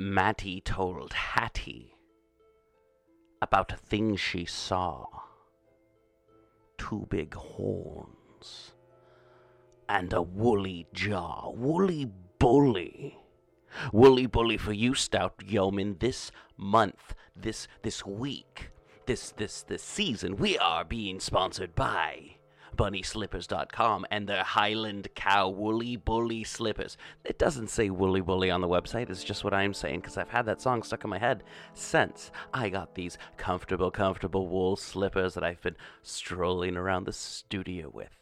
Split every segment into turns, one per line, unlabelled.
Mattie told Hattie about a thing she saw. Two big horns and a woolly jaw. Woolly bully. Woolly bully for you, stout yeoman, this month, this this week, this this this season, we are being sponsored by bunnyslippers.com and their Highland Cow Woolly Bully Slippers. It doesn't say Woolly Bully on the website, it's just what I'm saying because I've had that song stuck in my head since I got these comfortable, comfortable wool slippers that I've been strolling around the studio with.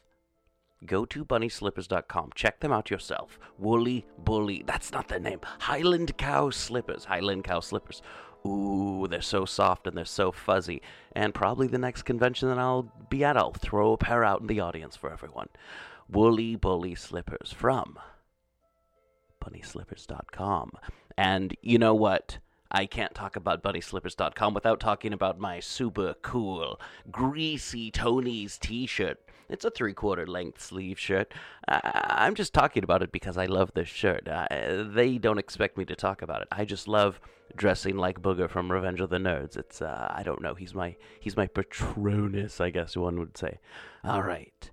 Go to bunnyslippers.com. Check them out yourself. Woolly Bully. That's not the name. Highland Cow Slippers. Highland Cow Slippers. Ooh, they're so soft and they're so fuzzy. And probably the next convention that I'll be at, I'll throw a pair out in the audience for everyone. Woolly Bully Slippers from bunnyslippers.com. And you know what? I can't talk about bunnyslippers.com without talking about my super cool, greasy Tony's t shirt. It's a three quarter length sleeve shirt. I- am just talking about it because I love this shirt. Uh, they don't expect me to talk about it. I just love dressing like Booger from Revenge of the Nerds. It's uh, I don't know. He's my he's my Patronus, I guess one would say. All right.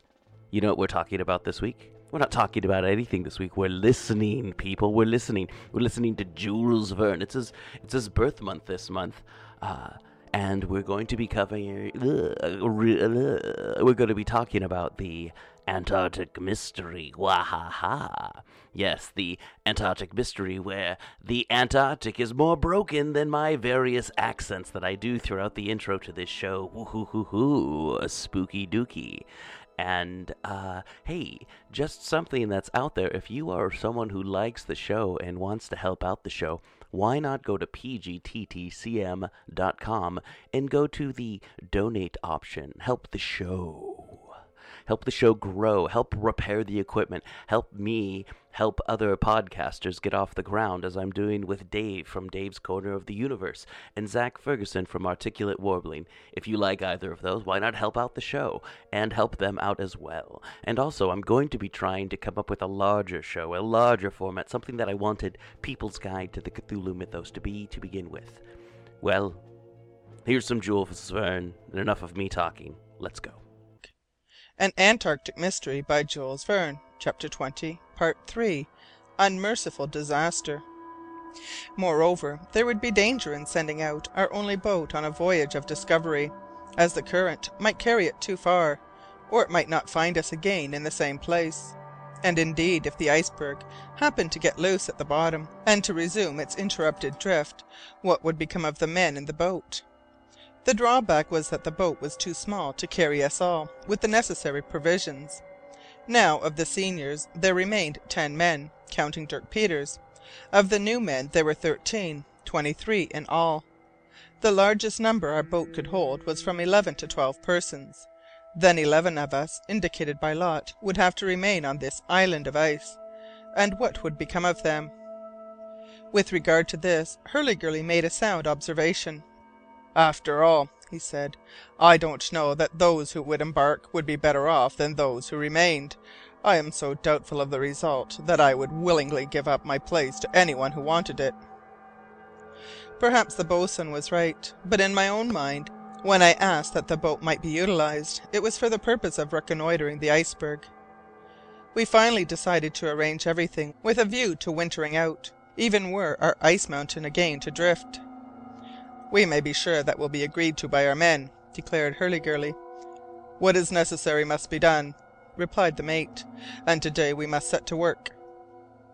You know what we're talking about this week? We're not talking about anything this week. We're listening, people. We're listening. We're listening to Jules Verne. It's his it's his birth month this month. Uh, and we're going to be covering. We're going to be talking about the Antarctic Mystery. Wahaha. Yes, the Antarctic Mystery, where the Antarctic is more broken than my various accents that I do throughout the intro to this show. Woo-hoo-hoo-hoo. Spooky dookie. And uh, hey, just something that's out there. If you are someone who likes the show and wants to help out the show, why not go to pgttcm.com and go to the donate option? Help the show help the show grow, help repair the equipment, help me help other podcasters get off the ground as I'm doing with Dave from Dave's Corner of the Universe and Zach Ferguson from Articulate Warbling. If you like either of those, why not help out the show and help them out as well? And also, I'm going to be trying to come up with a larger show, a larger format, something that I wanted People's Guide to the Cthulhu Mythos to be to begin with. Well, here's some Jules Verne, and enough of me talking. Let's go.
An Antarctic Mystery by Jules Verne, Chapter 20, Part 3 Unmerciful Disaster. Moreover, there would be danger in sending out our only boat on a voyage of discovery, as the current might carry it too far, or it might not find us again in the same place. And indeed, if the iceberg happened to get loose at the bottom, and to resume its interrupted drift, what would become of the men in the boat? The drawback was that the boat was too small to carry us all, with the necessary provisions. Now, of the seniors there remained ten men, counting Dirk Peters. Of the new men there were thirteen, twenty-three in all. The largest number our boat could hold was from eleven to twelve persons. Then eleven of us, indicated by lot, would have to remain on this island of ice. And what would become of them? With regard to this, Hurliguerly made a sound observation. "After all," he said, "I don't know that those who would embark would be better off than those who remained. I am so doubtful of the result that I would willingly give up my place to anyone who wanted it." Perhaps the boatswain was right, but in my own mind, when I asked that the boat might be utilized, it was for the purpose of reconnoitring the iceberg. We finally decided to arrange everything with a view to wintering out, even were our ice mountain again to drift. "We may be sure that will be agreed to by our men," declared Hurliguerly. "What is necessary must be done," replied the mate, "and to day we must set to work."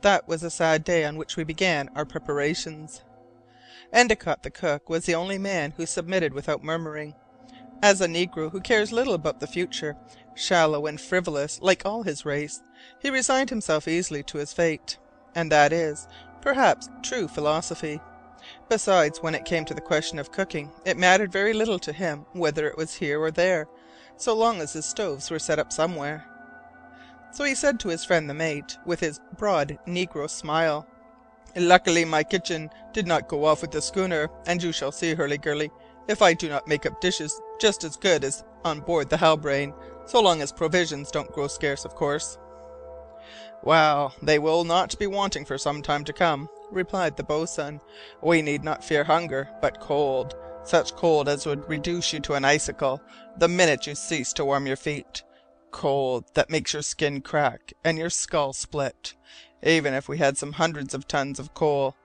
That was a sad day on which we began our preparations. Endicott the cook was the only man who submitted without murmuring. As a negro who cares little about the future, shallow and frivolous like all his race, he resigned himself easily to his fate, and that is, perhaps, true philosophy. Besides, when it came to the question of cooking, it mattered very little to him whether it was here or there, so long as his stoves were set up somewhere. So he said to his friend the mate, with his broad negro smile, "Luckily my kitchen did not go off with the schooner, and you shall see, Hurliguerly, if I do not make up dishes just as good as on board the Halbrane, so long as provisions don't grow scarce, of course." "Well, they will not be wanting for some time to come replied the boatswain. "We need not fear hunger, but cold such cold as would reduce you to an icicle the minute you ceased to warm your feet cold that makes your skin crack and your skull split, even if we had some hundreds of tons of coal.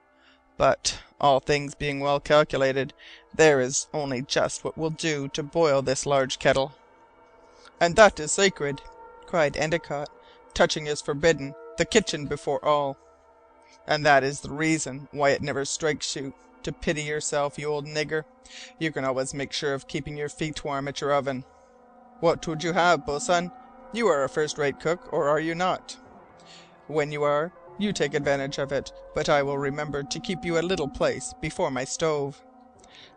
But, all things being well calculated, there is only just what will do to boil this large kettle." "And that is sacred!" cried Endicott. "Touching is forbidden the kitchen before all." "And that is the reason why it never strikes you to pity yourself, you old nigger. You can always make sure of keeping your feet warm at your oven. What would you have, boatswain? You are a first rate cook, or are you not? When you are, you take advantage of it, but I will remember to keep you a little place before my stove."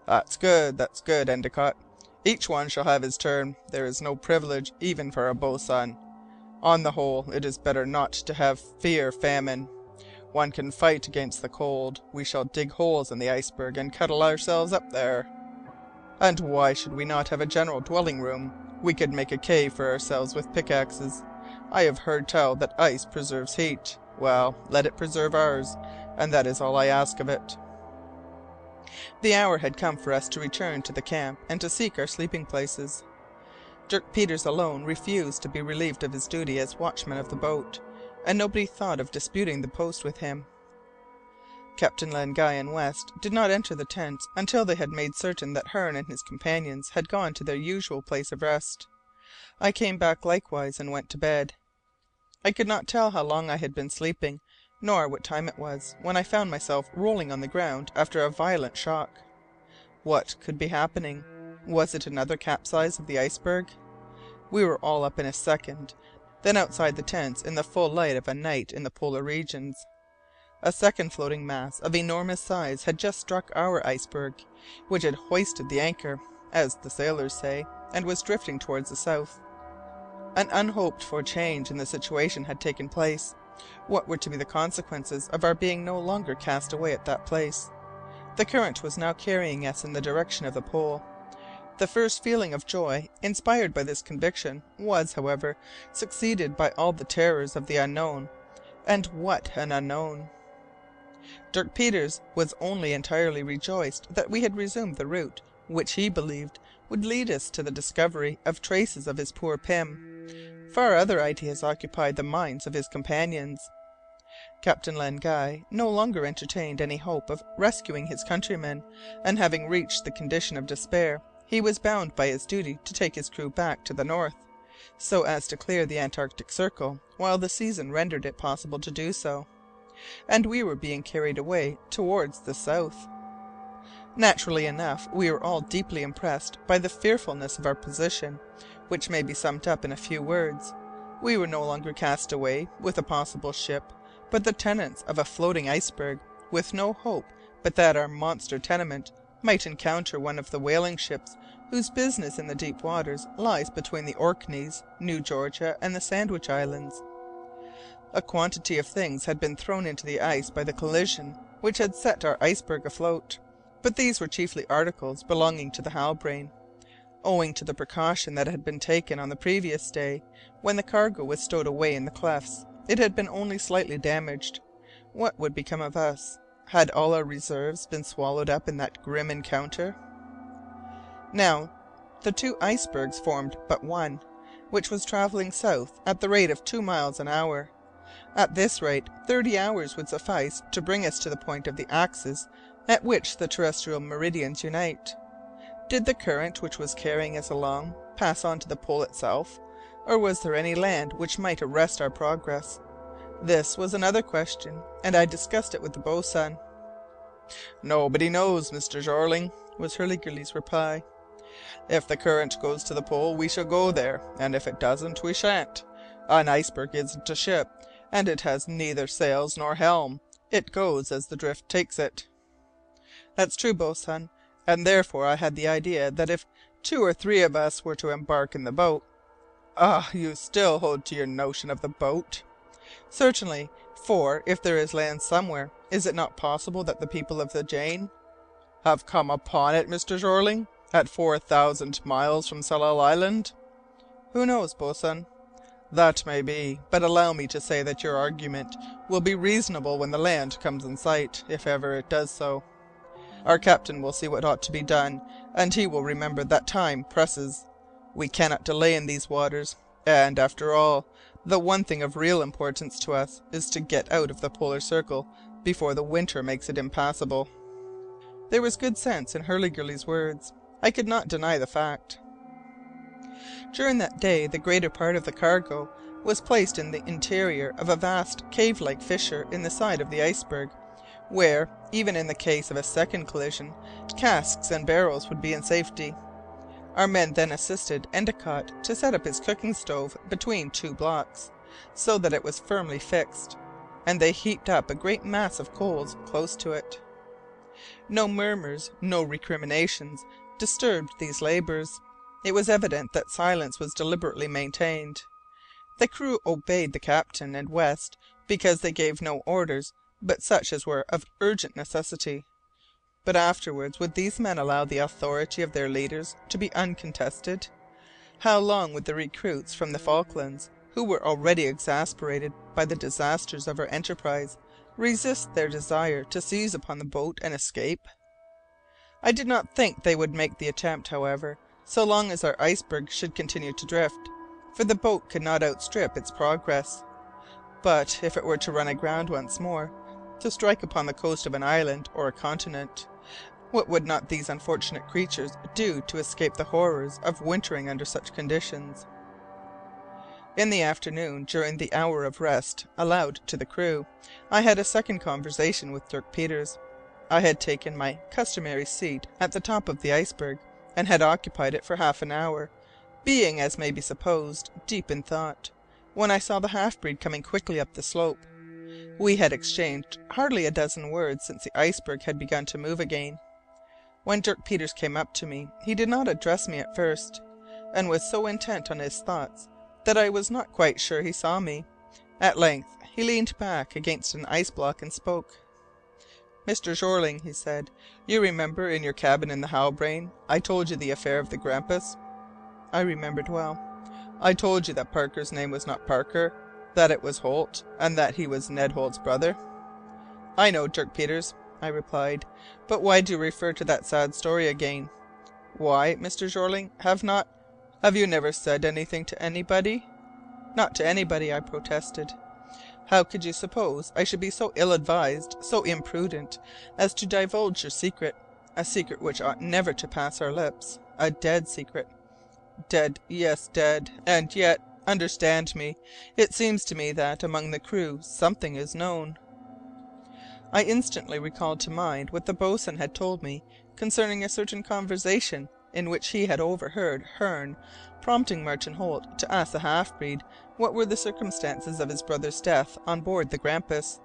"That's good, that's good, Endicott. Each one shall have his turn. There is no privilege even for a boatswain. On the whole, it is better not to have fear famine. One can fight against the cold. We shall dig holes in the iceberg and cuddle ourselves up there. And why should we not have a general dwelling room? We could make a cave for ourselves with pickaxes. I have heard tell that ice preserves heat. Well, let it preserve ours, and that is all I ask of it." The hour had come for us to return to the camp and to seek our sleeping places. Dirk Peters alone refused to be relieved of his duty as watchman of the boat, and nobody thought of disputing the post with him. Captain Len Guy and West did not enter the tents until they had made certain that Hearne and his companions had gone to their usual place of rest. I came back likewise and went to bed. I could not tell how long I had been sleeping, nor what time it was, when I found myself rolling on the ground after a violent shock. What could be happening? Was it another capsize of the iceberg? We were all up in a second, then outside the tents in the full light of a night in the polar regions. A second floating mass of enormous size had just struck our iceberg, which had hoisted the anchor, as the sailors say, and was drifting towards the south. An unhoped for change in the situation had taken place. What were to be the consequences of our being no longer cast away at that place? The current was now carrying us in the direction of the pole. The first feeling of joy inspired by this conviction was, however, succeeded by all the terrors of the unknown. And what an unknown! Dirk Peters was only entirely rejoiced that we had resumed the route which he believed would lead us to the discovery of traces of his poor Pym. Far other ideas occupied the minds of his companions. Captain Len Guy no longer entertained any hope of rescuing his countrymen, and having reached the condition of despair, he was bound by his duty to take his crew back to the north, so as to clear the Antarctic Circle while the season rendered it possible to do so. And we were being carried away towards the south. Naturally enough, we were all deeply impressed by the fearfulness of our position which may be summed up in a few words. We were no longer cast away with a possible ship, but the tenants of a floating iceberg, with no hope but that our monster tenement might encounter one of the whaling ships whose business in the deep waters lies between the Orkneys, New Georgia, and the Sandwich Islands. A quantity of things had been thrown into the ice by the collision which had set our iceberg afloat, but these were chiefly articles belonging to the Halbrane. Owing to the precaution that had been taken on the previous day, when the cargo was stowed away in the clefts, it had been only slightly damaged. What would become of us? Had all our reserves been swallowed up in that grim encounter? Now, the two icebergs formed but one, which was travelling south at the rate of two miles an hour. At this rate, thirty hours would suffice to bring us to the point of the axis at which the terrestrial meridians unite. Did the current which was carrying us along pass on to the pole itself, or was there any land which might arrest our progress? This was another question, and I discussed it with the boatswain. "Nobody knows, Mr. Jeorling," was Hurliguerly's reply. "If the current goes to the pole we shall go there, and if it doesn't we shan't. An iceberg isn't a ship, and it has neither sails nor helm. It goes as the drift takes it." "That's true, boatswain and therefore I had the idea that if two or three of us were to embark in the boat " "Ah, you still hold to your notion of the boat?" "Certainly, for if there is land somewhere, is it not possible that the people of the Jane " "Have come upon it, Mr. Jeorling, at four thousand miles from Tsalal Island?" "Who knows, boatswain?" "That may be, but allow me to say that your argument will be reasonable when the land comes in sight, if ever it does so. Our captain will see what ought to be done, and he will remember that time presses. We cannot delay in these waters, and, after all, the one thing of real importance to us is to get out of the polar circle before the winter makes it impassable." There was good sense in Hurliguerly's words. I could not deny the fact. During that day the greater part of the cargo was placed in the interior of a vast cave like fissure in the side of the iceberg, where, even in the case of a second collision, casks and barrels would be in safety. Our men then assisted Endicott to set up his cooking stove between two blocks, so that it was firmly fixed, and they heaped up a great mass of coals close to it. No murmurs, no recriminations, disturbed these labours. It was evident that silence was deliberately maintained. The crew obeyed the captain and West because they gave no orders but such as were of urgent necessity. But afterwards would these men allow the authority of their leaders to be uncontested? How long would the recruits from the Falklands, who were already exasperated by the disasters of our enterprise, resist their desire to seize upon the boat and escape? I did not think they would make the attempt, however, so long as our iceberg should continue to drift, for the boat could not outstrip its progress. But if it were to run aground once more, to strike upon the coast of an island or a continent, what would not these unfortunate creatures do to escape the horrors of wintering under such conditions? In the afternoon, during the hour of rest allowed to the crew, I had a second conversation with Dirk Peters. I had taken my customary seat at the top of the iceberg, and had occupied it for half an hour, being, as may be supposed, deep in thought, when I saw the half breed coming quickly up the slope. We had exchanged hardly a dozen words since the iceberg had begun to move again. When Dirk Peters came up to me, he did not address me at first, and was so intent on his thoughts that I was not quite sure he saw me. At length he leaned back against an ice block and spoke. "Mr. Jeorling," he said, "you remember in your cabin in the Halbrane I told you the affair of the Grampus?" I remembered well. "I told you that Parker's name was not Parker, that it was Holt, and that he was Ned Holt's brother?" "I know, Dirk Peters," I replied. "But why do you refer to that sad story again?" "Why, Mr. Jeorling? Have not have you never said anything to anybody?" "Not to anybody," I protested. How could you suppose I should be so ill advised, so imprudent, as to divulge your secret a secret which ought never to pass our lips a dead secret?" "Dead yes, dead. And yet understand me it seems to me that, among the crew, something is known." I instantly recalled to mind what the boatswain had told me concerning a certain conversation in which he had overheard Hearne prompting Martin Holt to ask the half breed what were the circumstances of his brother's death on board the Grampus.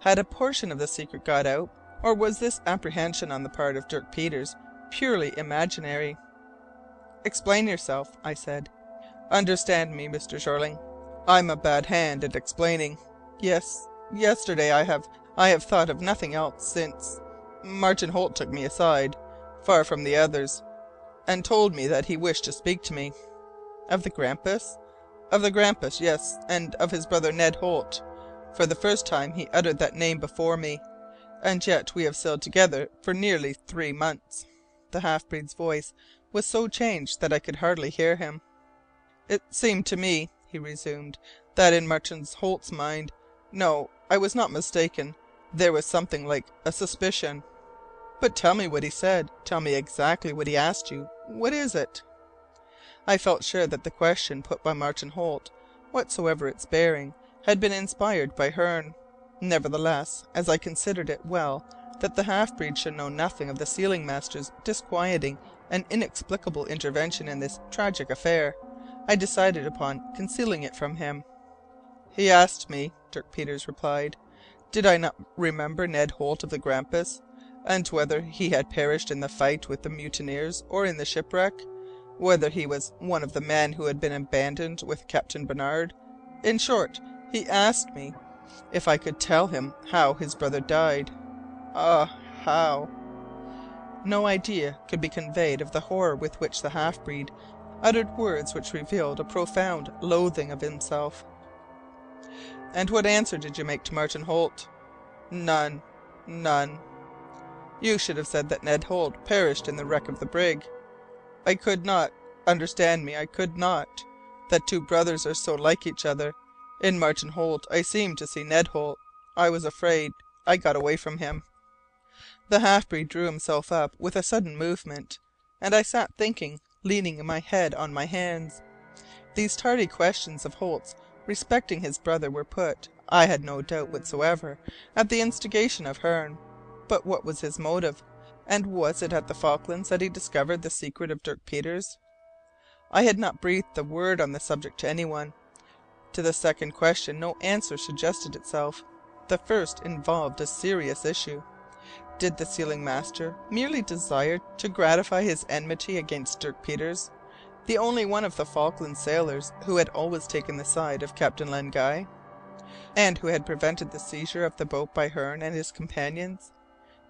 Had a portion of the secret got out, or was this apprehension on the part of Dirk Peters purely imaginary? "Explain yourself," I said. "Understand me, Mr. Jeorling. I'm a bad hand at explaining. Yes, yesterday I have I have thought of nothing else since Martin Holt took me aside, far from the others, and told me that he wished to speak to me." "Of the Grampus?" "Of the Grampus, yes, and of his brother Ned Holt. For the first time he uttered that name before me. And yet we have sailed together for nearly three months." The half breed's voice was so changed that I could hardly hear him. "It seemed to me," he resumed, "that in Martin Holt's mind no, I was not mistaken there was something like a suspicion." "But tell me what he said. Tell me exactly what he asked you. What is it?" I felt sure that the question put by Martin Holt, whatsoever its bearing, had been inspired by Hearne. Nevertheless, as I considered it well that the half breed should know nothing of the sealing master's disquieting and inexplicable intervention in this tragic affair, I decided upon concealing it from him. "He asked me," Dirk Peters replied, "did I not remember Ned Holt of the Grampus, and whether he had perished in the fight with the mutineers or in the shipwreck? whether he was one of the men who had been abandoned with Captain Barnard. In short, he asked me if I could tell him how his brother died. Ah, how! No idea could be conveyed of the horror with which the half breed uttered words which revealed a profound loathing of himself. "And what answer did you make to Martin Holt?" "None none." "You should have said that Ned Holt perished in the wreck of the brig." "I could not understand me, I could not. That two brothers are so like each other. In Martin Holt I seemed to see Ned Holt. I was afraid. I got away from him." The half breed drew himself up with a sudden movement, and I sat thinking, leaning my head on my hands. These tardy questions of Holt's respecting his brother were put, I had no doubt whatsoever, at the instigation of Hearne. But what was his motive, and was it at the Falklands that he discovered the secret of Dirk Peters? I had not breathed a word on the subject to anyone. To the second question no answer suggested itself. The first involved a serious issue. Did the sealing master merely desire to gratify his enmity against Dirk Peters, the only one of the Falkland sailors who had always taken the side of Captain Len Guy, and who had prevented the seizure of the boat by Hearne and his companions?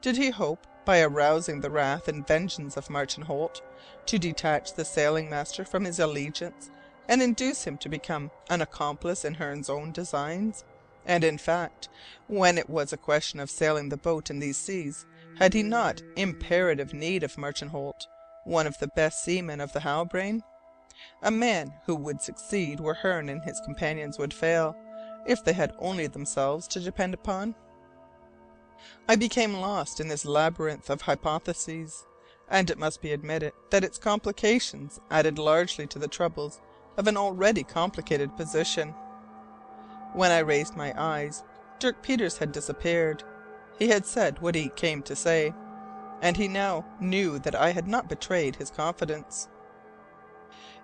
Did he hope, by arousing the wrath and vengeance of Martin Holt, to detach the sailing master from his allegiance and induce him to become an accomplice in Hearne's own designs? And, in fact, when it was a question of sailing the boat in these seas, had he not imperative need of Martin Holt, one of the best seamen of the Halbrane? A man who would succeed where Hearne and his companions would fail, if they had only themselves to depend upon? I became lost in this labyrinth of hypotheses, and it must be admitted that its complications added largely to the troubles of an already complicated position. When I raised my eyes, Dirk Peters had disappeared. He had said what he came to say, and he now knew that I had not betrayed his confidence.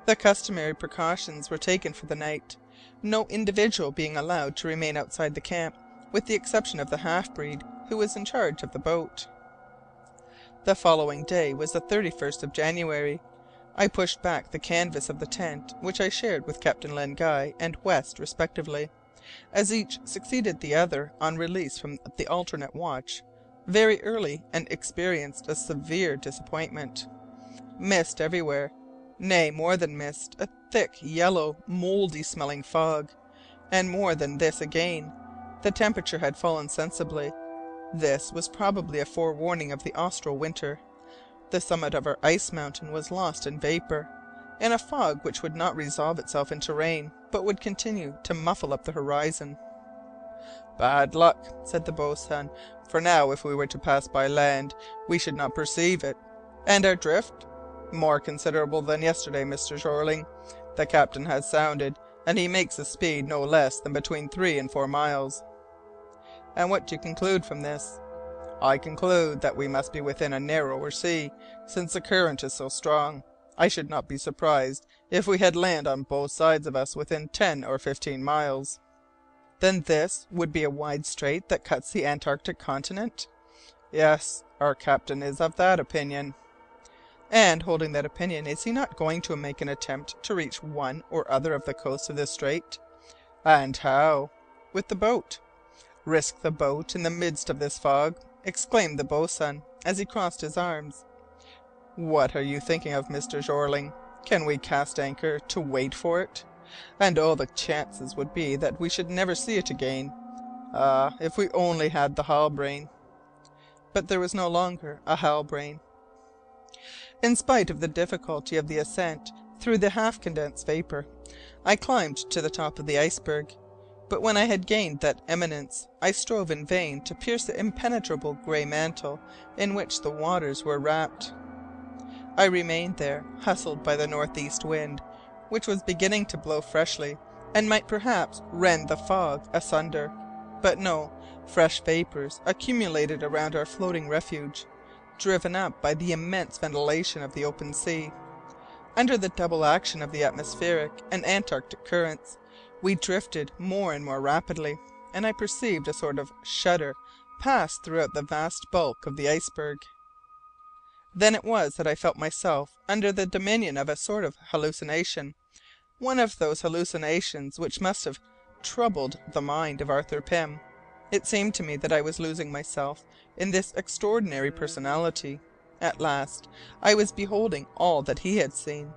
The customary precautions were taken for the night, no individual being allowed to remain outside the camp, with the exception of the half breed who was in charge of the boat. The following day was the 31st of January. I pushed back the canvas of the tent which I shared with Captain Len Guy and West respectively as each succeeded the other on release from the alternate watch, very early and experienced a severe disappointment. Mist everywhere, nay, more than mist, a thick, yellow, mouldy smelling fog, and more than this again, the temperature had fallen sensibly. This was probably a forewarning of the austral winter. The summit of our ice mountain was lost in vapour, in a fog which would not resolve itself into rain but would continue to muffle up the horizon. "Bad luck," said the boatswain, "for now if we were to pass by land we should not perceive it. And our drift?" "More considerable than yesterday, Mr. Jeorling. The captain has sounded, and he makes a speed no less than between three and four miles." "And what do you conclude from this?" "I conclude that we must be within a narrower sea, since the current is so strong. I should not be surprised if we had land on both sides of us within ten or fifteen miles." "Then this would be a wide strait that cuts the Antarctic continent?" "Yes, our captain is of that opinion." "And holding that opinion, is he not going to make an attempt to reach one or other of the coasts of this strait?" "And how?" "With the boat." "Risk the boat in the midst of this fog!" exclaimed the boatswain, as he crossed his arms. "What are you thinking of, Mr. Jeorling? Can we cast anchor to wait for it? And all the chances would be that we should never see it again. Ah, if we only had the Halbrane!" But there was no longer a Halbrane. In spite of the difficulty of the ascent through the half condensed vapour, I climbed to the top of the iceberg, but when I had gained that eminence I strove in vain to pierce the impenetrable grey mantle in which the waters were wrapped. I remained there, hustled by the north east wind, which was beginning to blow freshly, and might perhaps rend the fog asunder. But no, fresh vapours accumulated around our floating refuge, driven up by the immense ventilation of the open sea. Under the double action of the atmospheric and Antarctic currents, we drifted more and more rapidly, and I perceived a sort of shudder pass throughout the vast bulk of the iceberg. Then it was that I felt myself under the dominion of a sort of hallucination, one of those hallucinations which must have troubled the mind of Arthur Pym. It seemed to me that I was losing myself in this extraordinary personality. At last I was beholding all that he had seen.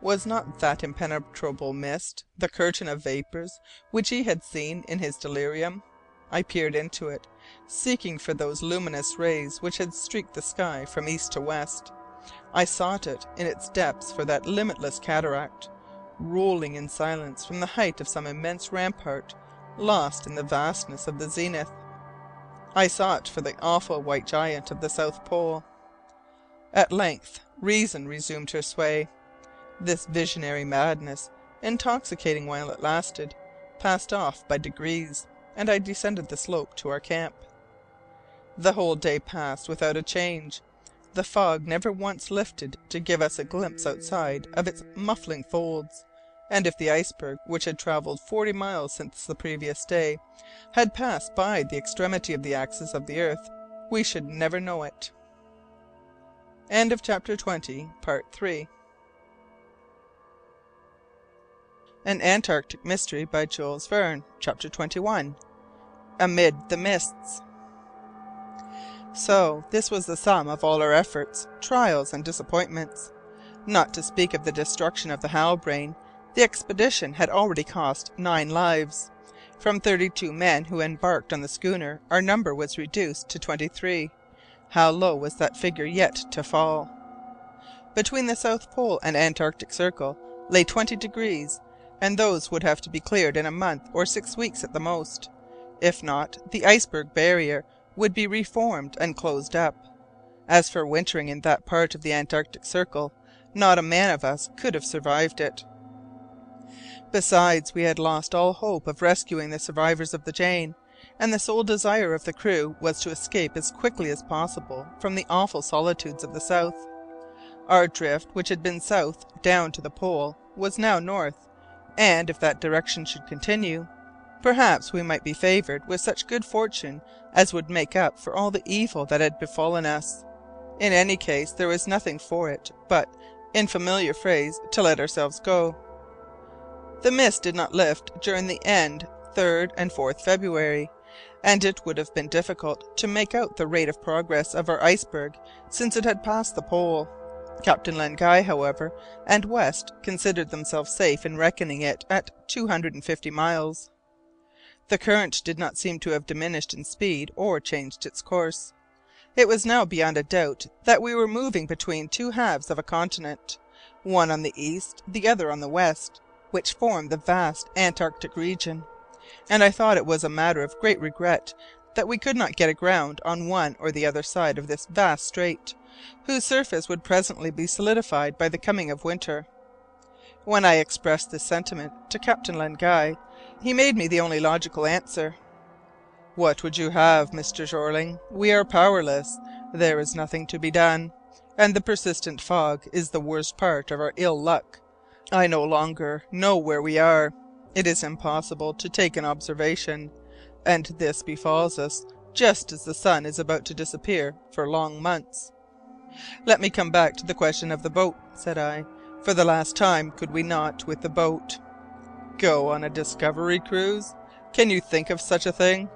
Was not that impenetrable mist the curtain of vapours which he had seen in his delirium? I peered into it, seeking for those luminous rays which had streaked the sky from east to west. I sought it in its depths for that limitless cataract, rolling in silence from the height of some immense rampart lost in the vastness of the zenith. I sought for the awful white giant of the South Pole. At length reason resumed her sway. This visionary madness, intoxicating while it lasted, passed off by degrees, and I descended the slope to our camp. The whole day passed without a change. The fog never once lifted to give us a glimpse outside of its muffling folds, and if the iceberg, which had travelled forty miles since the previous day, had passed by the extremity of the axis of the earth, we should never know it. CHAPTER XX An Antarctic Mystery by Jules Verne CHAPTER XXI Amid the Mists So this was the sum of all our efforts, trials, and disappointments! Not to speak of the destruction of the Halbrane, the expedition had already cost nine lives. From thirty two men who embarked on the schooner our number was reduced to twenty three. How low was that figure yet to fall! Between the South Pole and Antarctic Circle lay twenty degrees, and those would have to be cleared in a month or six weeks at the most. If not, the iceberg barrier would be reformed and closed up. As for wintering in that part of the Antarctic Circle, not a man of us could have survived it. Besides, we had lost all hope of rescuing the survivors of the Jane, and the sole desire of the crew was to escape as quickly as possible from the awful solitudes of the south. Our drift, which had been south down to the pole, was now north, and if that direction should continue, perhaps we might be favoured with such good fortune as would make up for all the evil that had befallen us. In any case there was nothing for it but, in familiar phrase, to let ourselves go. The mist did not lift during the end 3rd and 4th February, and it would have been difficult to make out the rate of progress of our iceberg since it had passed the pole. Captain Len Guy, however, and West considered themselves safe in reckoning it at 250 miles. The current did not seem to have diminished in speed or changed its course. It was now beyond a doubt that we were moving between two halves of a continent, one on the east, the other on the west, which formed the vast Antarctic region, and I thought it was a matter of great regret that we could not get aground on one or the other side of this vast strait, whose surface would presently be solidified by the coming of winter. When I expressed this sentiment to Captain Len Guy, he made me the only logical answer: "What would you have, Mr. Jeorling? We are powerless. There is nothing to be done, and the persistent fog is the worst part of our ill luck. I no longer know where we are. It is impossible to take an observation, and this befalls us just as the sun is about to disappear for long months." "Let me come back to the question of the boat," said I. "For the last time, could we not, with the boat " "Go on a discovery cruise? Can you think of such a thing?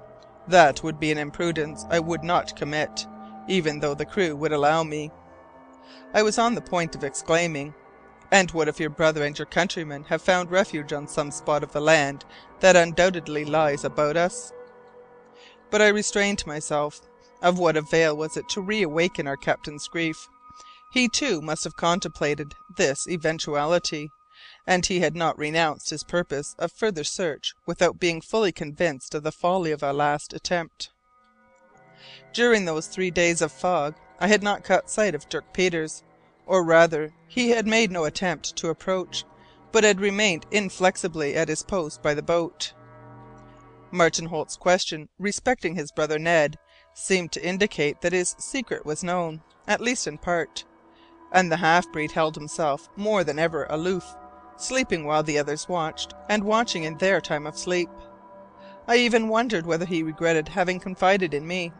That would be an imprudence I would not commit, even though the crew would allow me." I was on the point of exclaiming, and what if your brother and your countrymen have found refuge on some spot of the land that undoubtedly lies about us? But I restrained myself. Of what avail was it to reawaken our captain's grief? He, too, must have contemplated this eventuality, and he had not renounced his purpose of further search without being fully convinced of the folly of a last attempt. During those three days of fog I had not caught sight of Dirk Peters or rather he had made no attempt to approach, but had remained inflexibly at his post by the boat. Martin Holt's question respecting his brother Ned seemed to indicate that his secret was known, at least in part, and the half breed held himself more than ever aloof, sleeping while the others watched, and watching in their time of sleep. I even wondered whether he regretted having confided in me,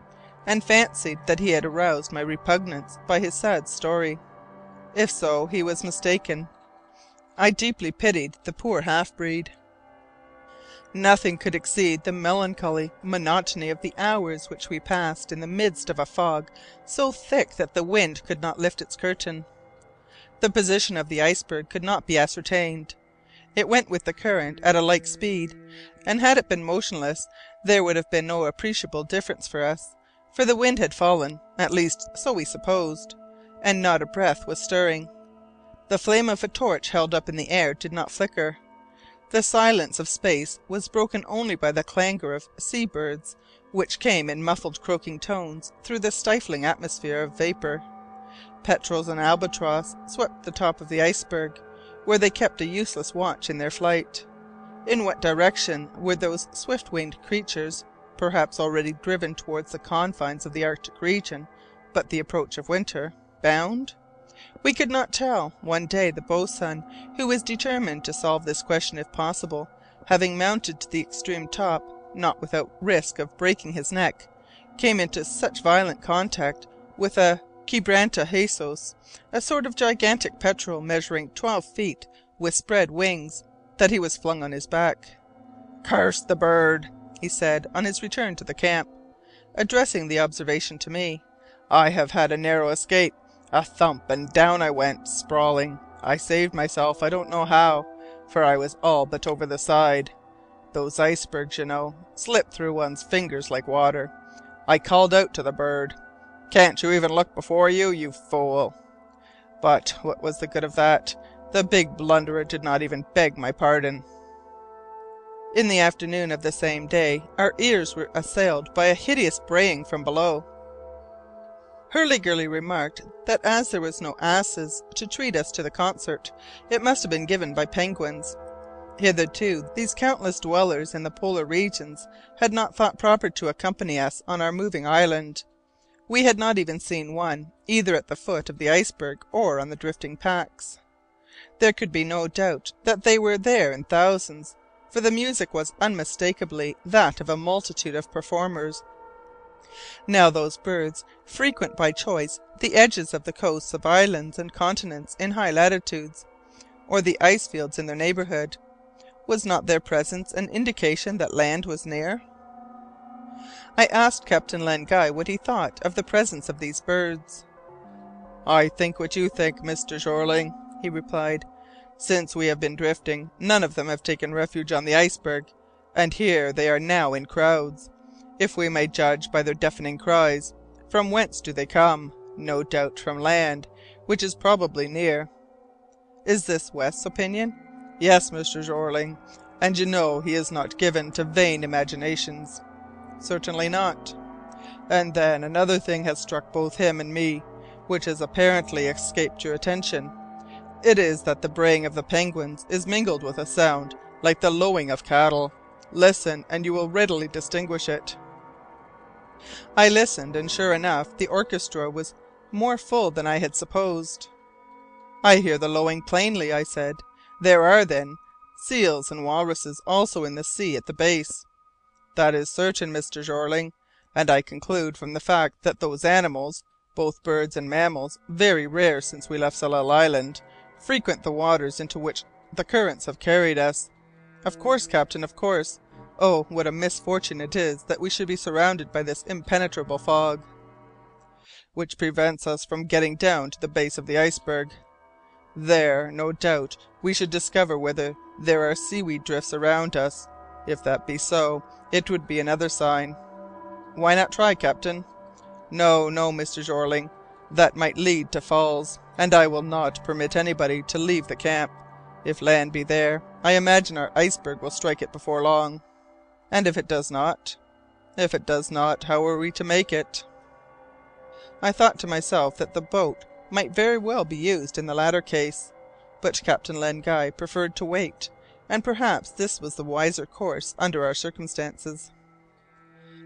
and fancied that he had aroused my repugnance by his sad story. If so, he was mistaken. I deeply pitied the poor half breed. Nothing could exceed the melancholy monotony of the hours which we passed in the midst of a fog so thick that the wind could not lift its curtain. The position of the iceberg could not be ascertained. It went with the current at a like speed, and had it been motionless there would have been no appreciable difference for us, for the wind had fallen at least so we supposed and not a breath was stirring. The flame of a torch held up in the air did not flicker. The silence of space was broken only by the clangour of sea birds, which came in muffled croaking tones through the stifling atmosphere of vapour. Petrels and albatross swept the top of the iceberg, where they kept a useless watch in their flight. In what direction were those swift winged creatures, perhaps already driven towards the confines of the Arctic region but the approach of winter, bound? We could not tell. One day the boatswain, who was determined to solve this question if possible, having mounted to the extreme top, not without risk of breaking his neck, came into such violent contact with a Quebranta huesos, a sort of gigantic petrel measuring twelve feet with spread wings, that he was flung on his back. "Curse the bird!" he said on his return to the camp, addressing the observation to me. "I have had a narrow escape. A thump, and down I went, sprawling. I saved myself I don't know how, for I was all but over the side. Those icebergs, you know, slip through one's fingers like water. I called out to the bird. Can't you even look before you, you fool? But what was the good of that? The big blunderer did not even beg my pardon. In the afternoon of the same day our ears were assailed by a hideous braying from below. Hurliguerly remarked that as there were no asses to treat us to the concert, it must have been given by penguins. Hitherto these countless dwellers in the polar regions had not thought proper to accompany us on our moving island. We had not even seen one, either at the foot of the iceberg or on the drifting packs. There could be no doubt that they were there in thousands, for the music was unmistakably that of a multitude of performers. Now those birds frequent by choice the edges of the coasts of islands and continents in high latitudes, or the ice fields in their neighbourhood. Was not their presence an indication that land was near? I asked Captain Len Guy what he thought of the presence of these birds. "I think what you think, Mr. Jeorling," he replied. "Since we have been drifting, none of them have taken refuge on the iceberg, and here they are now in crowds. If we may judge by their deafening cries, from whence do they come? No doubt from land, which is probably near. Is this West's opinion? Yes, Mr. Jeorling, and you know he is not given to vain imaginations. Certainly not. And then another thing has struck both him and me, which has apparently escaped your attention. It is that the braying of the penguins is mingled with a sound like the lowing of cattle. Listen, and you will readily distinguish it. I listened, and sure enough the orchestra was more full than I had supposed. "I hear the lowing plainly," I said. "There are, then, seals and walruses also in the sea at the base?" "That is certain, Mr. Jeorling, and I conclude from the fact that those animals, both birds and mammals, very rare since we left Tsalal Island, frequent the waters into which the currents have carried us." "Of course, captain, of course. Oh, what a misfortune it is that we should be surrounded by this impenetrable fog!" "Which prevents us from getting down to the base of the iceberg. There, no doubt, we should discover whether there are seaweed drifts around us. If that be so, it would be another sign." "Why not try, captain?" "No, no, Mr. Jeorling, that might lead to falls, and I will not permit anybody to leave the camp. If land be there, I imagine our iceberg will strike it before long." "And if it does not?" "If it does not, how are we to make it?" I thought to myself that the boat might very well be used in the latter case, but Captain Len Guy preferred to wait, and perhaps this was the wiser course under our circumstances.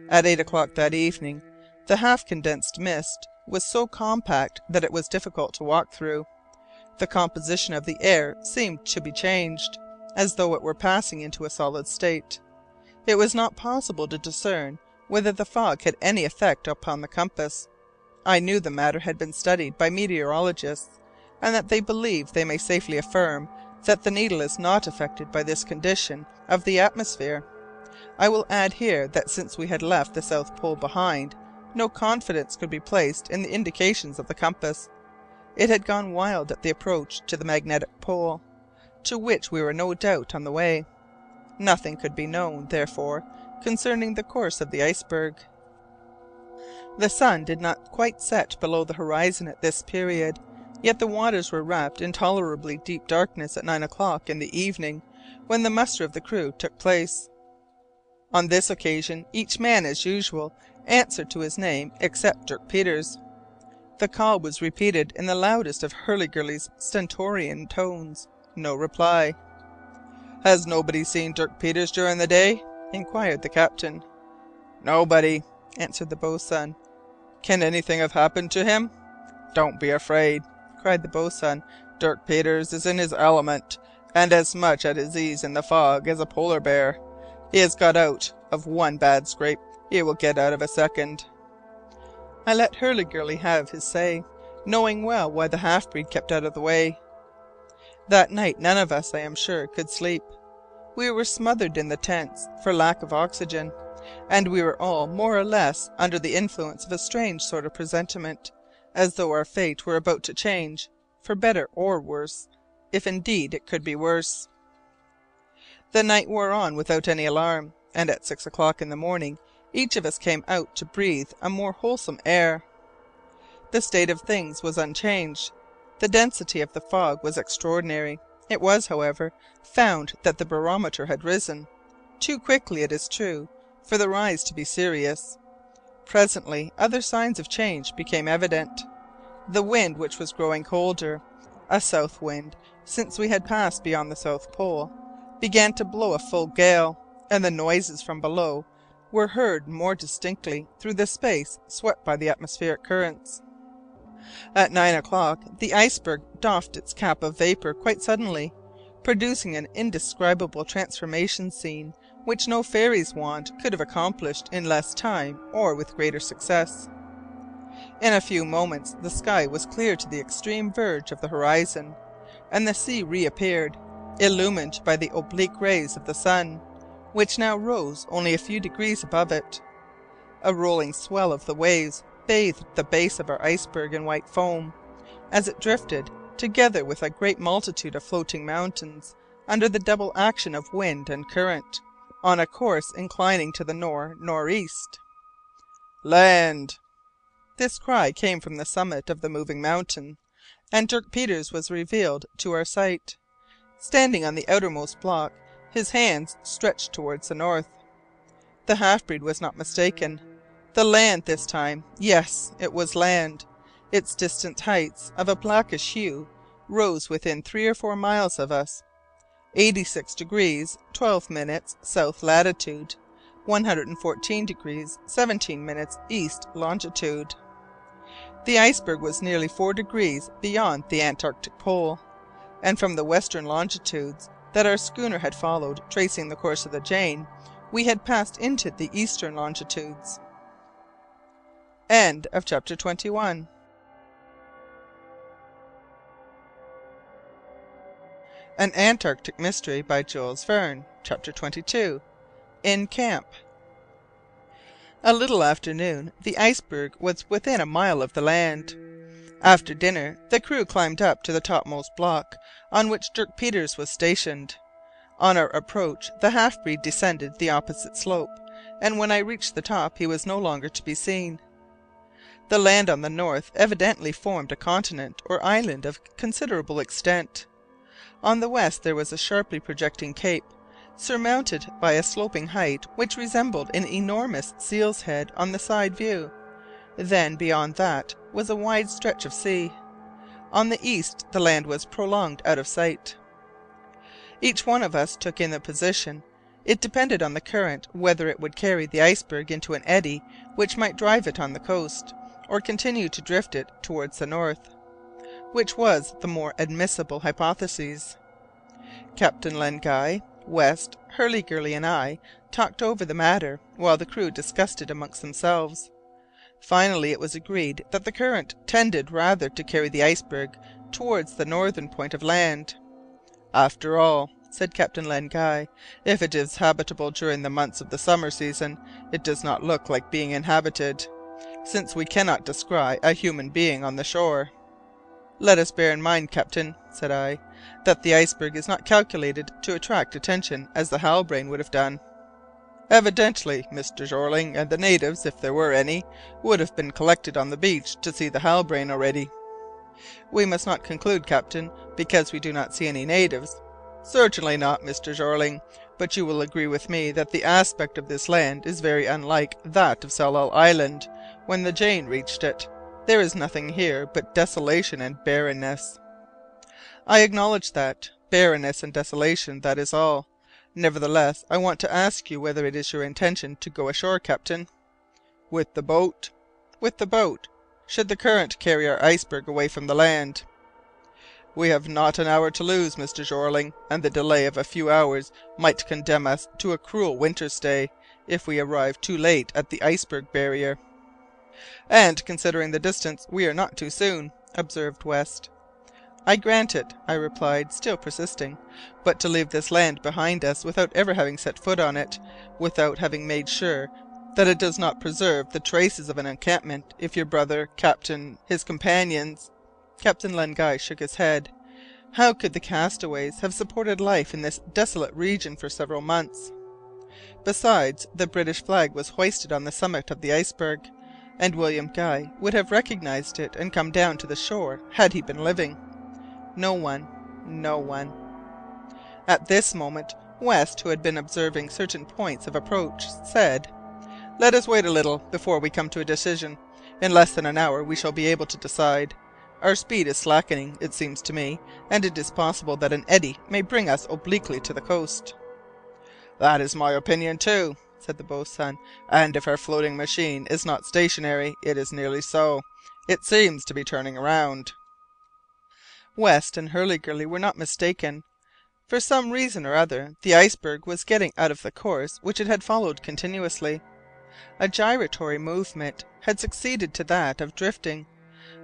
At eight o'clock that evening the half condensed mist was so compact that it was difficult to walk through. The composition of the air seemed to be changed, as though it were passing into a solid state. It was not possible to discern whether the fog had any effect upon the compass. I knew the matter had been studied by meteorologists, and that they believe they may safely affirm that the needle is not affected by this condition of the atmosphere. I will add here that since we had left the South Pole behind, no confidence could be placed in the indications of the compass. It had gone wild at the approach to the magnetic pole, to which we were no doubt on the way. Nothing could be known, therefore, concerning the course of the iceberg. The sun did not quite set below the horizon at this period, yet the waters were wrapped in tolerably deep darkness at nine o'clock in the evening when the muster of the crew took place. On this occasion each man, as usual, answered to his name except Dirk Peters. The call was repeated in the loudest of Hurliguerly's stentorian tones. No reply. "Has nobody seen Dirk Peters during the day?" inquired the captain. "Nobody," answered the boatswain. "Can anything have happened to him?" "Don't be afraid," cried the boatswain. "Dirk Peters is in his element, and as much at his ease in the fog as a polar bear. He has got out of one bad scrape, he will get out of a second." I let Hurliguerly have his say, knowing well why the half breed kept out of the way. That night none of us, I am sure, could sleep. We were smothered in the tents for lack of oxygen, and we were all more or less under the influence of a strange sort of presentiment, as though our fate were about to change, for better or worse, if indeed it could be worse. The night wore on without any alarm, and at six o'clock in the morning each of us came out to breathe a more wholesome air. The state of things was unchanged. The density of the fog was extraordinary. It was, however, found that the barometer had risen too quickly, it is true, for the rise to be serious. Presently other signs of change became evident. The wind, which was growing colder a south wind, since we had passed beyond the South Pole began to blow a full gale, and the noises from below were heard more distinctly through the space swept by the atmospheric currents. At nine o'clock the iceberg doffed its cap of vapour quite suddenly, producing an indescribable transformation scene which no fairy's wand could have accomplished in less time or with greater success. In a few moments the sky was clear to the extreme verge of the horizon, and the sea reappeared, illumined by the oblique rays of the sun which now rose only a few degrees above it. A rolling swell of the waves bathed the base of our iceberg in white foam, as it drifted, together with a great multitude of floating mountains, under the double action of wind and current, on a course inclining to the nor' nor' east. "Land!" This cry came from the summit of the moving mountain, and Dirk Peters was revealed to our sight, standing on the outermost block his hands stretched towards the north. The half breed was not mistaken. The land this time yes, it was land! Its distant heights, of a blackish hue, rose within three or four miles of us. 86 degrees 12 minutes south latitude, 114 degrees 17 minutes east longitude. The iceberg was nearly four degrees beyond the Antarctic pole, and from the western longitudes that our schooner had followed tracing the course of the Jane, we had passed into the eastern longitudes. End of chapter An Antarctic Mystery by Jules Verne. Chapter 22. In Camp. A little after noon the iceberg was within a mile of the land. After dinner the crew climbed up to the topmost block, on which Dirk Peters was stationed. On our approach the half breed descended the opposite slope, and when I reached the top he was no longer to be seen. The land on the north evidently formed a continent or island of considerable extent. On the west there was a sharply projecting cape, surmounted by a sloping height which resembled an enormous seal's head on the side view. Then beyond that was a wide stretch of sea. On the east the land was prolonged out of sight. Each one of us took in the position. It depended on the current whether it would carry the iceberg into an eddy which might drive it on the coast, or continue to drift it towards the north. Which was the more admissible hypothesis? Captain Len Guy, West, Hurliguerly, and I talked over the matter, while the crew discussed it amongst themselves. Finally it was agreed that the current tended rather to carry the iceberg towards the northern point of land. "After all," said Captain Len Guy, "if it is habitable during the months of the summer season, it does not look like being inhabited, since we cannot descry a human being on the shore." "Let us bear in mind, captain," said I, "that the iceberg is not calculated to attract attention as the Halbrane would have done." "Evidently, Mr. Jeorling, and the natives, if there were any, would have been collected on the beach to see the Halbrane already." "We must not conclude, captain, because we do not see any natives." "Certainly not, Mr. Jeorling, but you will agree with me that the aspect of this land is very unlike that of Tsalal Island when the Jane reached it. There is nothing here but desolation and barrenness." "I acknowledge that. Barrenness and desolation, that is all. Nevertheless, I want to ask you whether it is your intention to go ashore, captain?" "With the boat?" "With the boat, should the current carry our iceberg away from the land." "We have not an hour to lose, Mr. Jeorling, and the delay of a few hours might condemn us to a cruel winter stay, if we arrive too late at the iceberg barrier." "And considering the distance, we are not too soon," observed West. "I grant it," I replied, still persisting, "but to leave this land behind us without ever having set foot on it, without having made sure that it does not preserve the traces of an encampment, if your brother, Captain, his companions Captain Len Guy shook his head. How could the castaways have supported life in this desolate region for several months? Besides, the British flag was hoisted on the summit of the iceberg and William Guy would have recognized it and come down to the shore had he been living. No one, no one. At this moment, West, who had been observing certain points of approach, said, "Let us wait a little before we come to a decision. In less than an hour we shall be able to decide. Our speed is slackening, it seems to me, and it is possible that an eddy may bring us obliquely to the coast." "That is my opinion too," said the boatswain, "and if our floating machine is not stationary, it is nearly so. It seems to be turning round." West and Hurliguerly were not mistaken. For some reason or other the iceberg was getting out of the course which it had followed continuously. A gyratory movement had succeeded to that of drifting,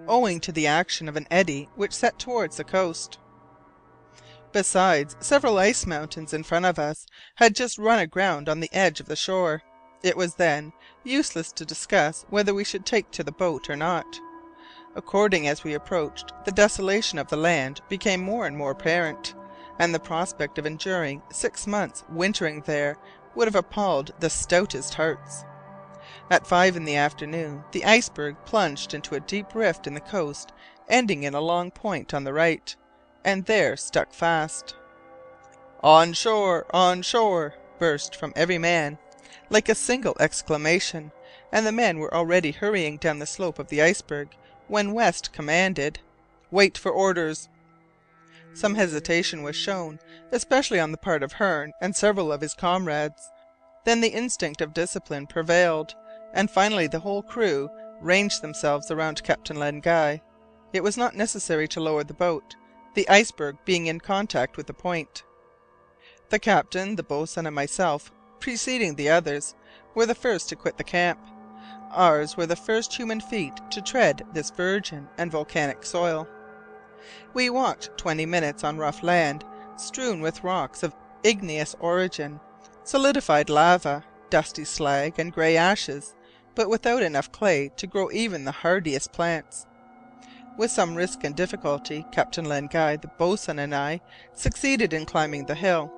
owing to the action of an eddy which set towards the coast. Besides, several ice mountains in front of us had just run aground on the edge of the shore. It was, then, useless to discuss whether we should take to the boat or not. According as we approached, the desolation of the land became more and more apparent, and the prospect of enduring six months' wintering there would have appalled the stoutest hearts. At five in the afternoon the iceberg plunged into a deep rift in the coast ending in a long point on the right and there stuck fast. "On shore! on shore!" burst from every man, like a single exclamation, and the men were already hurrying down the slope of the iceberg when West commanded, "Wait for orders!" Some hesitation was shown, especially on the part of Hearne and several of his comrades. Then the instinct of discipline prevailed, and finally the whole crew ranged themselves around Captain Len Guy. It was not necessary to lower the boat the iceberg being in contact with the point. The captain, the boatswain, and myself, preceding the others, were the first to quit the camp. Ours were the first human feet to tread this virgin and volcanic soil. We walked twenty minutes on rough land, strewn with rocks of igneous origin, solidified lava, dusty slag, and grey ashes, but without enough clay to grow even the hardiest plants. With some risk and difficulty, Captain Len Guy, the boatswain, and I succeeded in climbing the hill.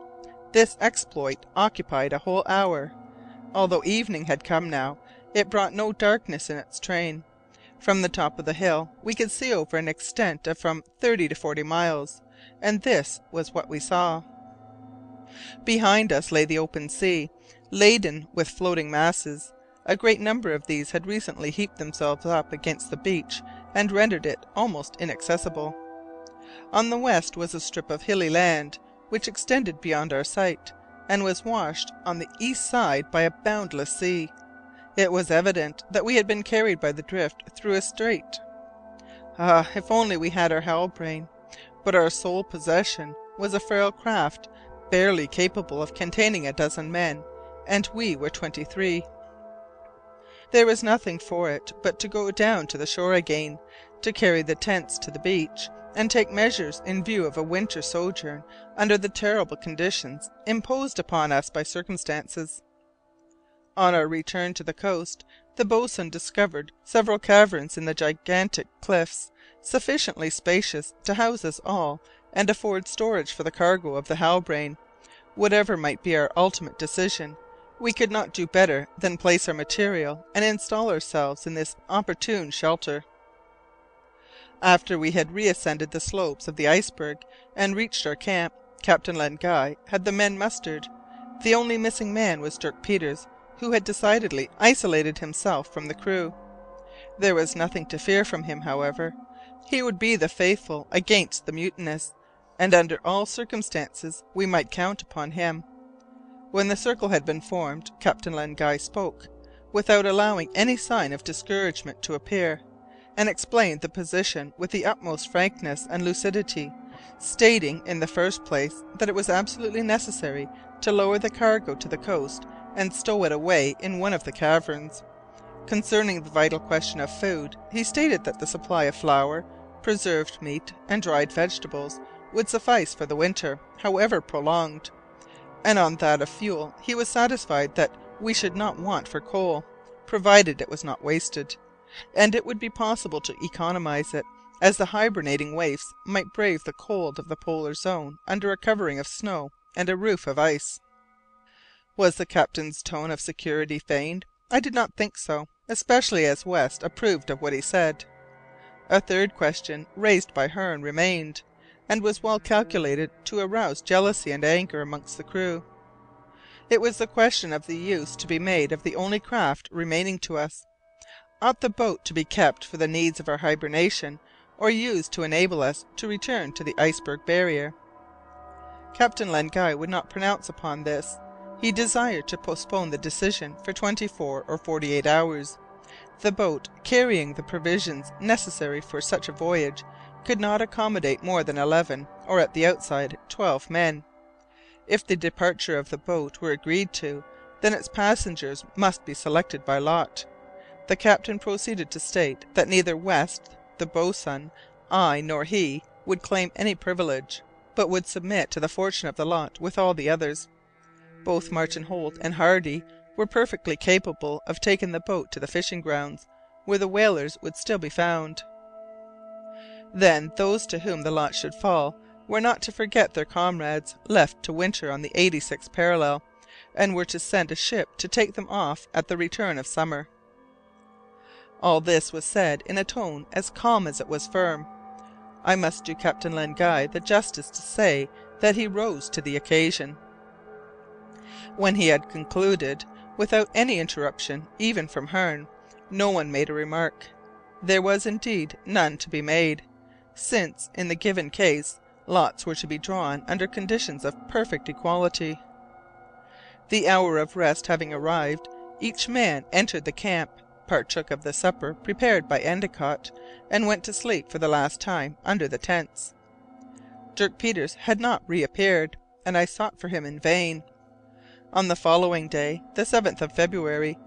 This exploit occupied a whole hour. Although evening had come now, it brought no darkness in its train. From the top of the hill we could see over an extent of from thirty to forty miles, and this was what we saw. Behind us lay the open sea, laden with floating masses. A great number of these had recently heaped themselves up against the beach and rendered it almost inaccessible. On the west was a strip of hilly land, which extended beyond our sight, and was washed on the east side by a boundless sea. It was evident that we had been carried by the drift through a strait. Ah, if only we had our Halbrane! But our sole possession was a frail craft barely capable of containing a dozen men, and we were twenty three. There was nothing for it but to go down to the shore again, to carry the tents to the beach, and take measures in view of a winter sojourn under the terrible conditions imposed upon us by circumstances. On our return to the coast, the boatswain discovered several caverns in the gigantic cliffs, sufficiently spacious to house us all and afford storage for the cargo of the Halbrane. Whatever might be our ultimate decision, we could not do better than place our material and instal ourselves in this opportune shelter. After we had reascended the slopes of the iceberg and reached our camp, Captain Len Guy had the men mustered. The only missing man was Dirk Peters, who had decidedly isolated himself from the crew. There was nothing to fear from him, however. He would be the faithful against the mutinous, and under all circumstances we might count upon him. When the circle had been formed, Captain Len Guy spoke, without allowing any sign of discouragement to appear, and explained the position with the utmost frankness and lucidity, stating, in the first place, that it was absolutely necessary to lower the cargo to the coast and stow it away in one of the caverns. Concerning the vital question of food, he stated that the supply of flour, preserved meat, and dried vegetables would suffice for the winter, however prolonged; and on that of fuel he was satisfied that we should not want for coal, provided it was not wasted, and it would be possible to economize it, as the hibernating waifs might brave the cold of the polar zone under a covering of snow and a roof of ice. Was the captain's tone of security feigned? I did not think so especially as West approved of what he said. A third question raised by Hearne remained, and was well calculated to arouse jealousy and anger amongst the crew. It was the question of the use to be made of the only craft remaining to us. Ought the boat to be kept for the needs of our hibernation, or used to enable us to return to the iceberg barrier? Captain Len Guy would not pronounce upon this. He desired to postpone the decision for twenty four or forty eight hours. The boat, carrying the provisions necessary for such a voyage, could not accommodate more than eleven, or at the outside twelve men. If the departure of the boat were agreed to, then its passengers must be selected by lot. The captain proceeded to state that neither West, the boatswain, I, nor he would claim any privilege, but would submit to the fortune of the lot with all the others. Both Martin Holt and Hardy were perfectly capable of taking the boat to the fishing grounds, where the whalers would still be found. Then those to whom the lot should fall were not to forget their comrades left to winter on the eighty sixth parallel, and were to send a ship to take them off at the return of summer. All this was said in a tone as calm as it was firm. I must do Captain Len Guy the justice to say that he rose to the occasion. When he had concluded, without any interruption even from Hearne, no one made a remark. There was, indeed, none to be made, since, in the given case, lots were to be drawn under conditions of perfect equality. The hour of rest having arrived, each man entered the camp, partook of the supper prepared by Endicott, and went to sleep for the last time under the tents. Dirk Peters had not reappeared, and I sought for him in vain. On the following day, the 7th of February,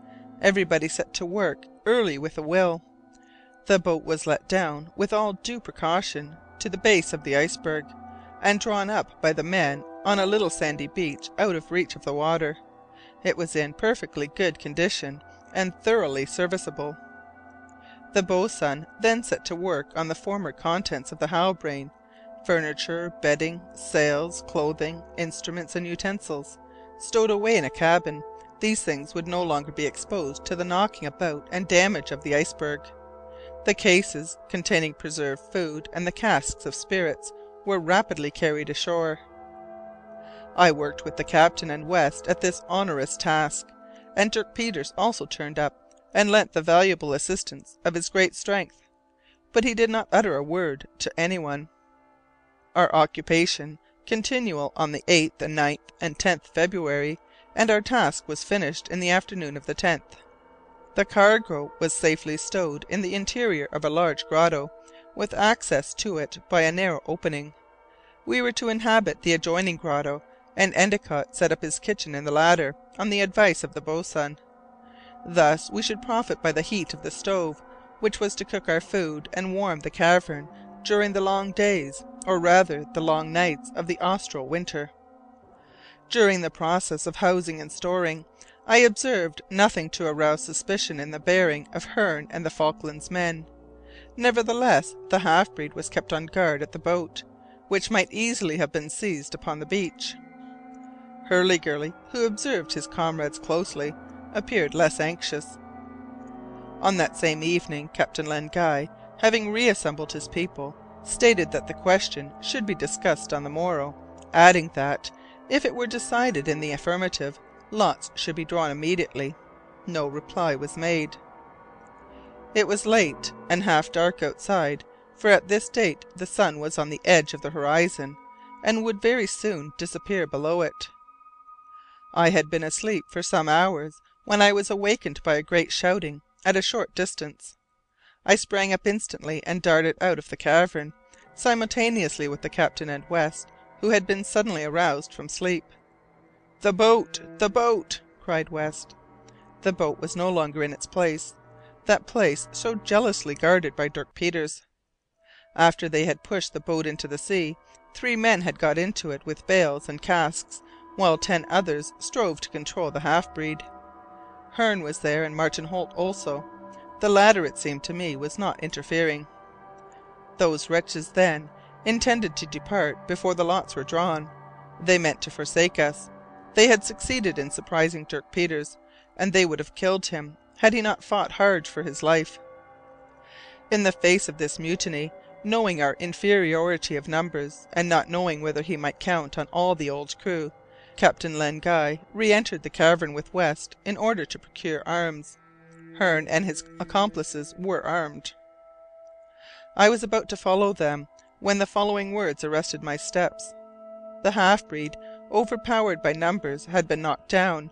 everybody set to work early with a will. The boat was let down, with all due precaution, to the base of the iceberg, and drawn up by the men on a little sandy beach out of reach of the water. It was in perfectly good condition, and thoroughly serviceable. The boatswain then set to work on the former contents of the Halbrane furniture, bedding, sails, clothing, instruments, and utensils stowed away in a cabin, these things would no longer be exposed to the knocking about and damage of the iceberg. The cases containing preserved food and the casks of spirits were rapidly carried ashore. I worked with the captain and West at this onerous task, and Dirk Peters also turned up and lent the valuable assistance of his great strength, but he did not utter a word to any one. Our occupation continual on the 8th, 9th, and 10th February, and our task was finished in the afternoon of the 10th. The cargo was safely stowed in the interior of a large grotto, with access to it by a narrow opening. We were to inhabit the adjoining grotto, and Endicott set up his kitchen in the latter, on the advice of the boatswain. Thus we should profit by the heat of the stove, which was to cook our food and warm the cavern during the long days, or rather the long nights, of the austral winter. During the process of housing and storing, I observed nothing to arouse suspicion in the bearing of Hearne and the Falklands men. Nevertheless, the half breed was kept on guard at the boat, which might easily have been seized upon the beach. Hurliguerly, who observed his comrades closely, appeared less anxious. On that same evening Captain Len Guy, having reassembled his people, stated that the question should be discussed on the morrow, adding that, if it were decided in the affirmative, lots should be drawn immediately. No reply was made. It was late, and half dark outside, for at this date the sun was on the edge of the horizon, and would very soon disappear below it. I had been asleep for some hours when I was awakened by a great shouting at a short distance. I sprang up instantly and darted out of the cavern, simultaneously with the captain and West, who had been suddenly aroused from sleep. "The boat! the boat!" cried West. The boat was no longer in its place that place so jealously guarded by Dirk Peters. After they had pushed the boat into the sea, three men had got into it with bales and casks, while ten others strove to control the half breed. Hearne was there, and Martin Holt also. The latter, it seemed to me, was not interfering. Those wretches, then, intended to depart before the lots were drawn. They meant to forsake us. They had succeeded in surprising Dirk Peters, and they would have killed him had he not fought hard for his life. In the face of this mutiny, knowing our inferiority of numbers, and not knowing whether he might count on all the old crew, Captain Len Guy re entered the cavern with West in order to procure arms. Hearne and his accomplices were armed. I was about to follow them, when the following words arrested my steps. The half breed, overpowered by numbers, had been knocked down,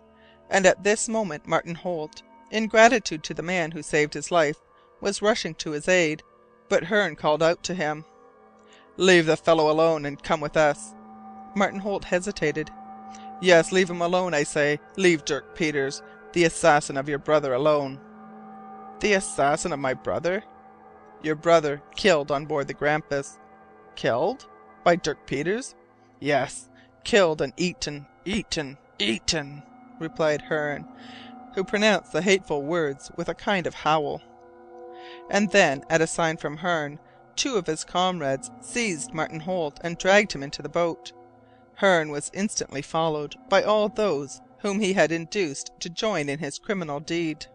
and at this moment Martin Holt, in gratitude to the man who saved his life, was rushing to his aid, but Hearne called out to him: "Leave the fellow alone, and come with us." Martin Holt hesitated. "Yes, leave him alone, I say. Leave Dirk Peters, the assassin of your brother, alone." "The assassin of my brother?" "Your brother, killed on board the Grampus." "Killed? By Dirk Peters?" "Yes, killed and eaten, eaten, eaten," replied Hearne who pronounced the hateful words with a kind of howl. And then, at a sign from Hearne, two of his comrades seized Martin Holt and dragged him into the boat. Hearne was instantly followed by all those whom he had induced to join in his criminal deed.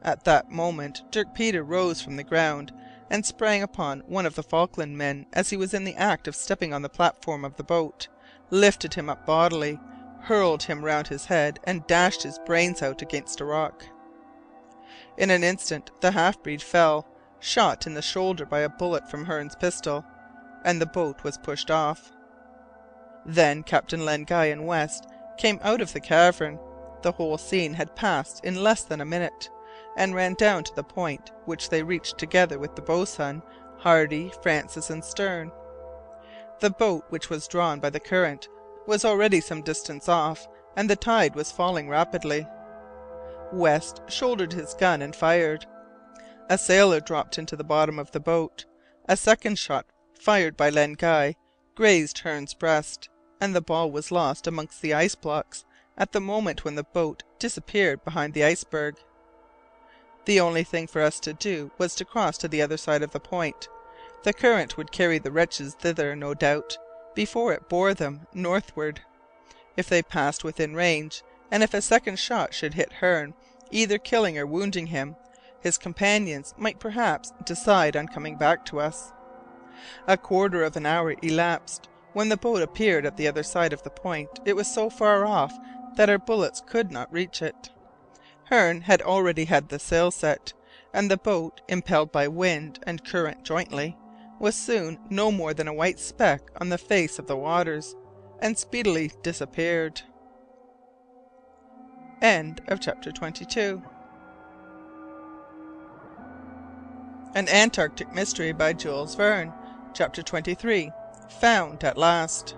At that moment Dirk Peters rose from the ground and sprang upon one of the Falkland men as he was in the act of stepping on the platform of the boat, lifted him up bodily, hurled him round his head, and dashed his brains out against a rock. In an instant the half breed fell, shot in the shoulder by a bullet from Hearne's pistol, and the boat was pushed off. Then Captain Len Guy and West came out of the cavern. The whole scene had passed in less than a minute, and ran down to the point, which they reached together with the boatswain, Hardy, Francis, and Stern. The boat, which was drawn by the current, was already some distance off, and the tide was falling rapidly. West shouldered his gun and fired. A sailor dropped into the bottom of the boat. A second shot, fired by Len Guy, grazed Hearne's breast, and the ball was lost amongst the ice blocks at the moment when the boat disappeared behind the iceberg. The only thing for us to do was to cross to the other side of the point. The current would carry the wretches thither, no doubt, before it bore them northward. If they passed within range, and if a second shot should hit Hearne, either killing or wounding him, his companions might perhaps decide on coming back to us. A quarter of an hour elapsed. When the boat appeared at the other side of the point, it was so far off that our bullets could not reach it. Hearne had already had the sail set, and the boat, impelled by wind and current jointly, was soon no more than a white speck on the face of the waters, and speedily disappeared. End of chapter 22. An Antarctic Mystery by Jules Verne. Chapter 23. Found at last.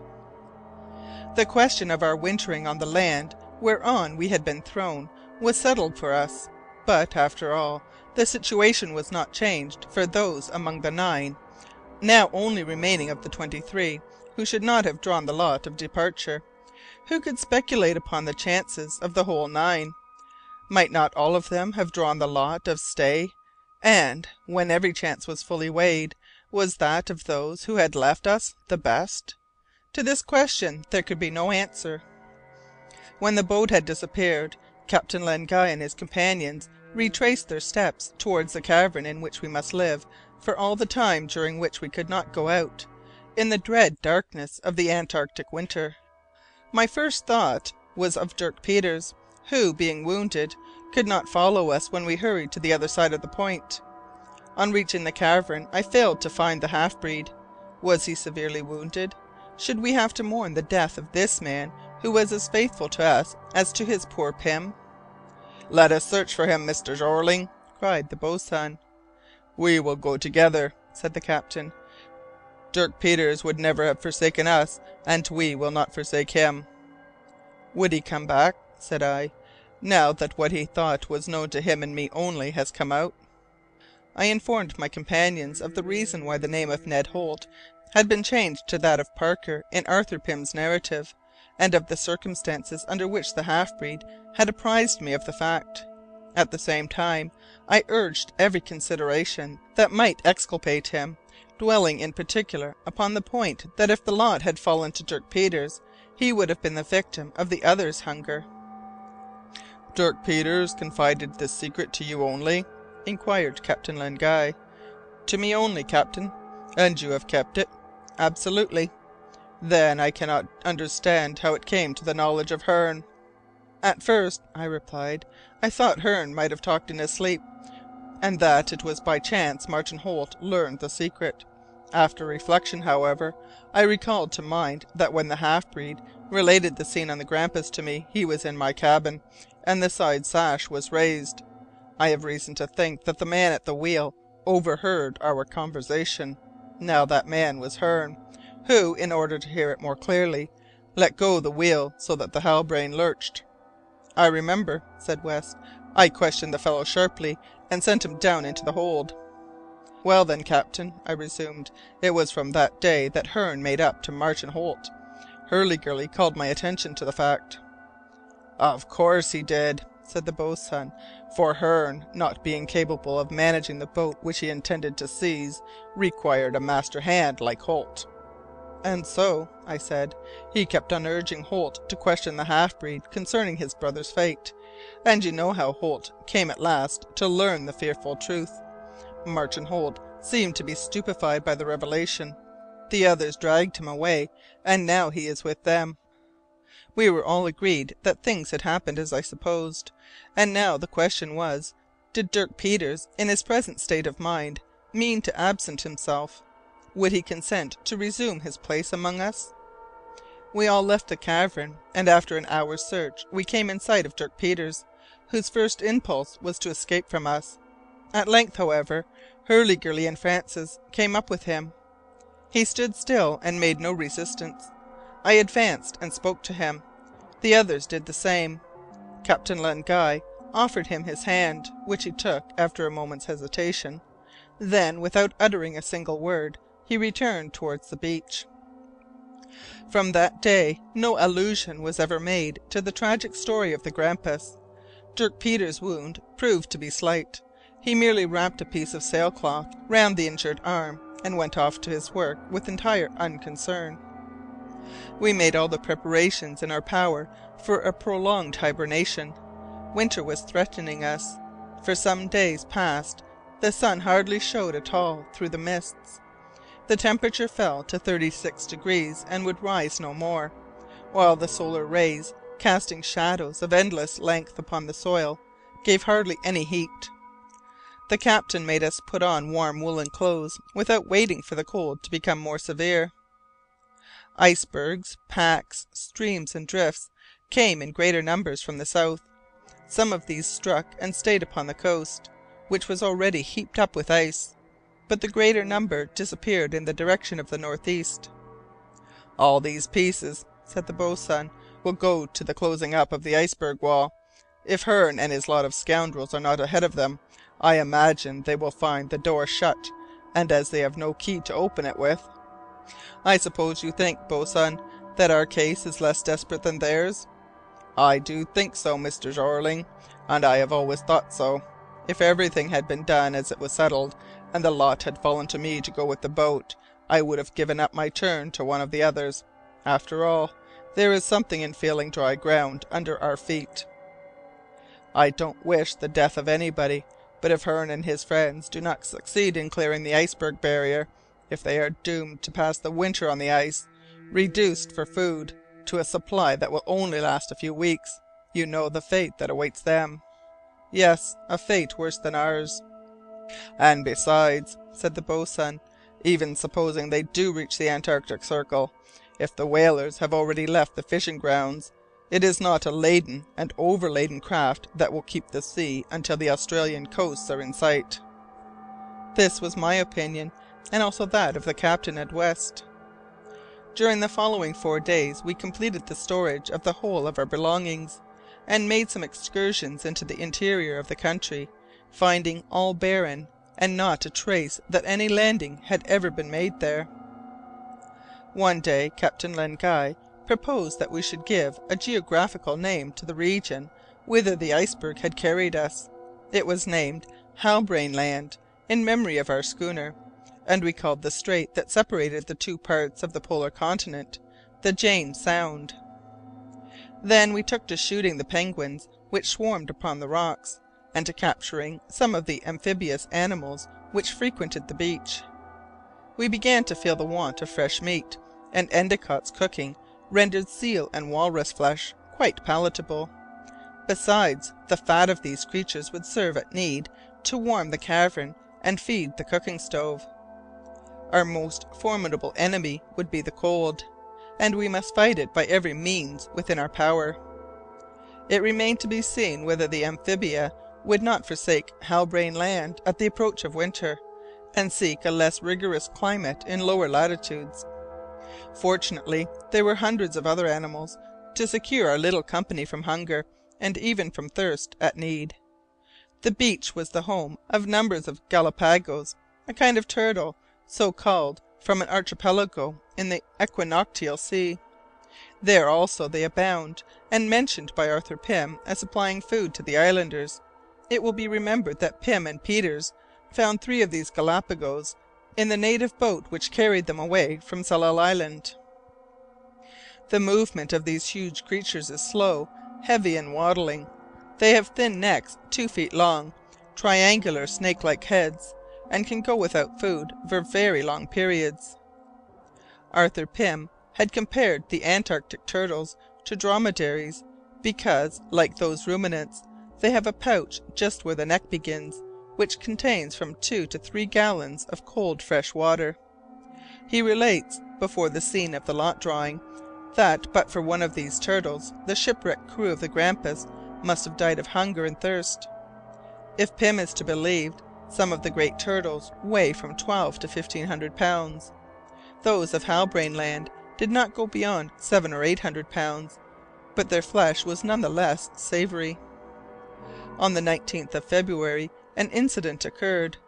The question of our wintering on the land whereon we had been thrown was settled for us, but, after all, the situation was not changed for those among the nine now only remaining of the twenty three, who should not have drawn the lot of departure. Who could speculate upon the chances of the whole nine? Might not all of them have drawn the lot of stay, And, when every chance was fully weighed, was that of those who had left us the best? To this question there could be no answer. When the boat had disappeared, Captain Len Guy and his companions retraced their steps towards the cavern in which we must live for all the time during which we could not go out, in the dread darkness of the Antarctic winter. My first thought was of Dirk Peters, who, being wounded, could not follow us when we hurried to the other side of the point. On reaching the cavern I failed to find the half breed. Was he severely wounded? Should we have to mourn the death of this man who was as faithful to us as to his poor Pym?
"Let us search for him, Mr. Jeorling," cried the boatswain. "We will go together," said the captain. "Dirk Peters would never have forsaken us, and we will not forsake him."
"Would he come back?" said I, "now that what he thought was known to him and me only has come out?" I informed my companions of the reason why the name of Ned Holt had been changed to that of Parker in Arthur Pym's narrative, and of the circumstances under which the half breed had apprised me of the fact. At the same time I urged every consideration that might exculpate him, dwelling in particular upon the point that if the lot had fallen to Dirk Peters he would have been the victim of the other's hunger.
"Dirk Peters confided this secret to you only?" inquired Captain Len Guy.
"To me only, captain."
"And you have kept it?"
"Absolutely."
"Then I cannot understand how it came to the knowledge of Hearne."
"At first," I replied, "I thought Hearne might have talked in his sleep, and that it was by chance Martin Holt learned the secret. After reflection, however, I recalled to mind that when the half breed related the scene on the Grampus to me he was in my cabin, and the side sash was raised. I have reason to think that the man at the wheel overheard our conversation. Now that man was Hearne, who, in order to hear it more clearly, let go the wheel so that the Halbrane lurched." "I remember," said West. "I questioned the fellow sharply, and sent him down into the hold." "Well, then, captain," I resumed, "it was from that day that Hearne made up to Martin Holt. Hurliguerly called my attention to the fact."
"Of course he did," said the boatswain, "for Hearne, not being capable of managing the boat which he intended to seize, required a master hand like Holt."
"And so," I said, "he kept on urging Holt to question the half breed concerning his brother's fate, and you know how Holt came at last to learn the fearful truth. Martin Holt seemed to be stupefied by the revelation. The others dragged him away, and now he is with them. We were all agreed that things had happened as I supposed, and now the question was, did Dirk Peters, in his present state of mind, mean to absent himself? Would he consent to resume his place among us? We all left the cavern, and after an hour's search we came in sight of Dirk Peters, whose first impulse was to escape from us. At length, however, Hurliguerly and Francis came up with him. He stood still and made no resistance. I advanced and spoke to him. The others did the same. Captain Len Guy offered him his hand, which he took after a moment's hesitation. Then, without uttering a single word, he returned towards the beach. From that day no allusion was ever made to the tragic story of the Grampus. Dirk Peters' wound proved to be slight. He merely wrapped a piece of sailcloth round the injured arm, and went off to his work with entire unconcern. We made all the preparations in our power for a prolonged hibernation. Winter was threatening us. For some days past the sun hardly showed at all through the mists. The temperature fell to 36 degrees and would rise no more, while the solar rays, casting shadows of endless length upon the soil, gave hardly any heat. The captain made us put on warm woollen clothes without waiting for the cold to become more severe. Icebergs, packs, streams, and drifts came in greater numbers from the south. Some of these struck and stayed upon the coast, which was already heaped up with ice, but the greater number disappeared in the direction of the north east. "All these pieces," said the boatswain, "will go to the closing up of the iceberg wall. If Hearne and his lot of scoundrels are not ahead of them, I imagine they will find the door shut, and as they have no key to open it with I suppose you think, boatswain, that our case is less desperate than theirs?" "I do think so, Mr. Jeorling, and I have always thought so. If everything had been done as it was settled, and the lot had fallen to me to go with the boat, I would have given up my turn to one of the others. After all, there is something in feeling dry ground under our feet. I don't wish the death of anybody, but if Hearne and his friends do not succeed in clearing the iceberg barrier, if they are doomed to pass the winter on the ice, reduced for food to a supply that will only last a few weeks, you know the fate that awaits them. Yes, a fate worse than ours. And besides, said the boatswain, even supposing they do reach the Antarctic Circle, if the whalers have already left the fishing grounds, it is not a laden and overladen craft that will keep the sea until the Australian coasts are in sight. This was my opinion, and also that of the captain at West. During the following four days we completed the storage of the whole of our belongings, and made some excursions into the interior of the country, finding all barren, and not a trace that any landing had ever been made there. One day Captain Len Guy proposed that we should give a geographical name to the region whither the iceberg had carried us. It was named Halbrane Land, in memory of our schooner, and we called the strait that separated the two parts of the polar continent the Jane Sound. Then we took to shooting the penguins which swarmed upon the rocks, and to capturing some of the amphibious animals which frequented the beach. We began to feel the want of fresh meat, and Endicott's cooking rendered seal and walrus flesh quite palatable. Besides, the fat of these creatures would serve at need to warm the cavern and feed the cooking stove. Our most formidable enemy would be the cold, and we must fight it by every means within our power. It remained to be seen whether the amphibia would not forsake Halbrane Land at the approach of winter, and seek a less rigorous climate in lower latitudes. Fortunately there were hundreds of other animals to secure our little company from hunger, and even from thirst, at need. The beach was the home of numbers of galapagos, a kind of turtle, so called from an archipelago in the equinoctial sea. There also they abound, and mentioned by Arthur Pym as supplying food to the islanders. It will be remembered that Pym and Peters found three of these galapagos in the native boat which carried them away from Tsalal Island. The movement of these huge creatures is slow, heavy, and waddling. They have thin necks two feet long, triangular snake like heads, and can go without food for very long periods. Arthur Pym had compared the Antarctic turtles to dromedaries, because, like those ruminants, they have a pouch just where the neck begins, which contains from two to three gallons of cold fresh water. He relates, before the scene of the lot drawing, that but for one of these turtles the shipwrecked crew of the Grampus must have died of hunger and thirst. If Pym is to be believed, some of the great turtles weigh from twelve to fifteen hundred pounds. Those of Halbrane Land did not go beyond seven or eight hundred pounds, but their flesh was none the less savoury. On the 19th of February an incident occurred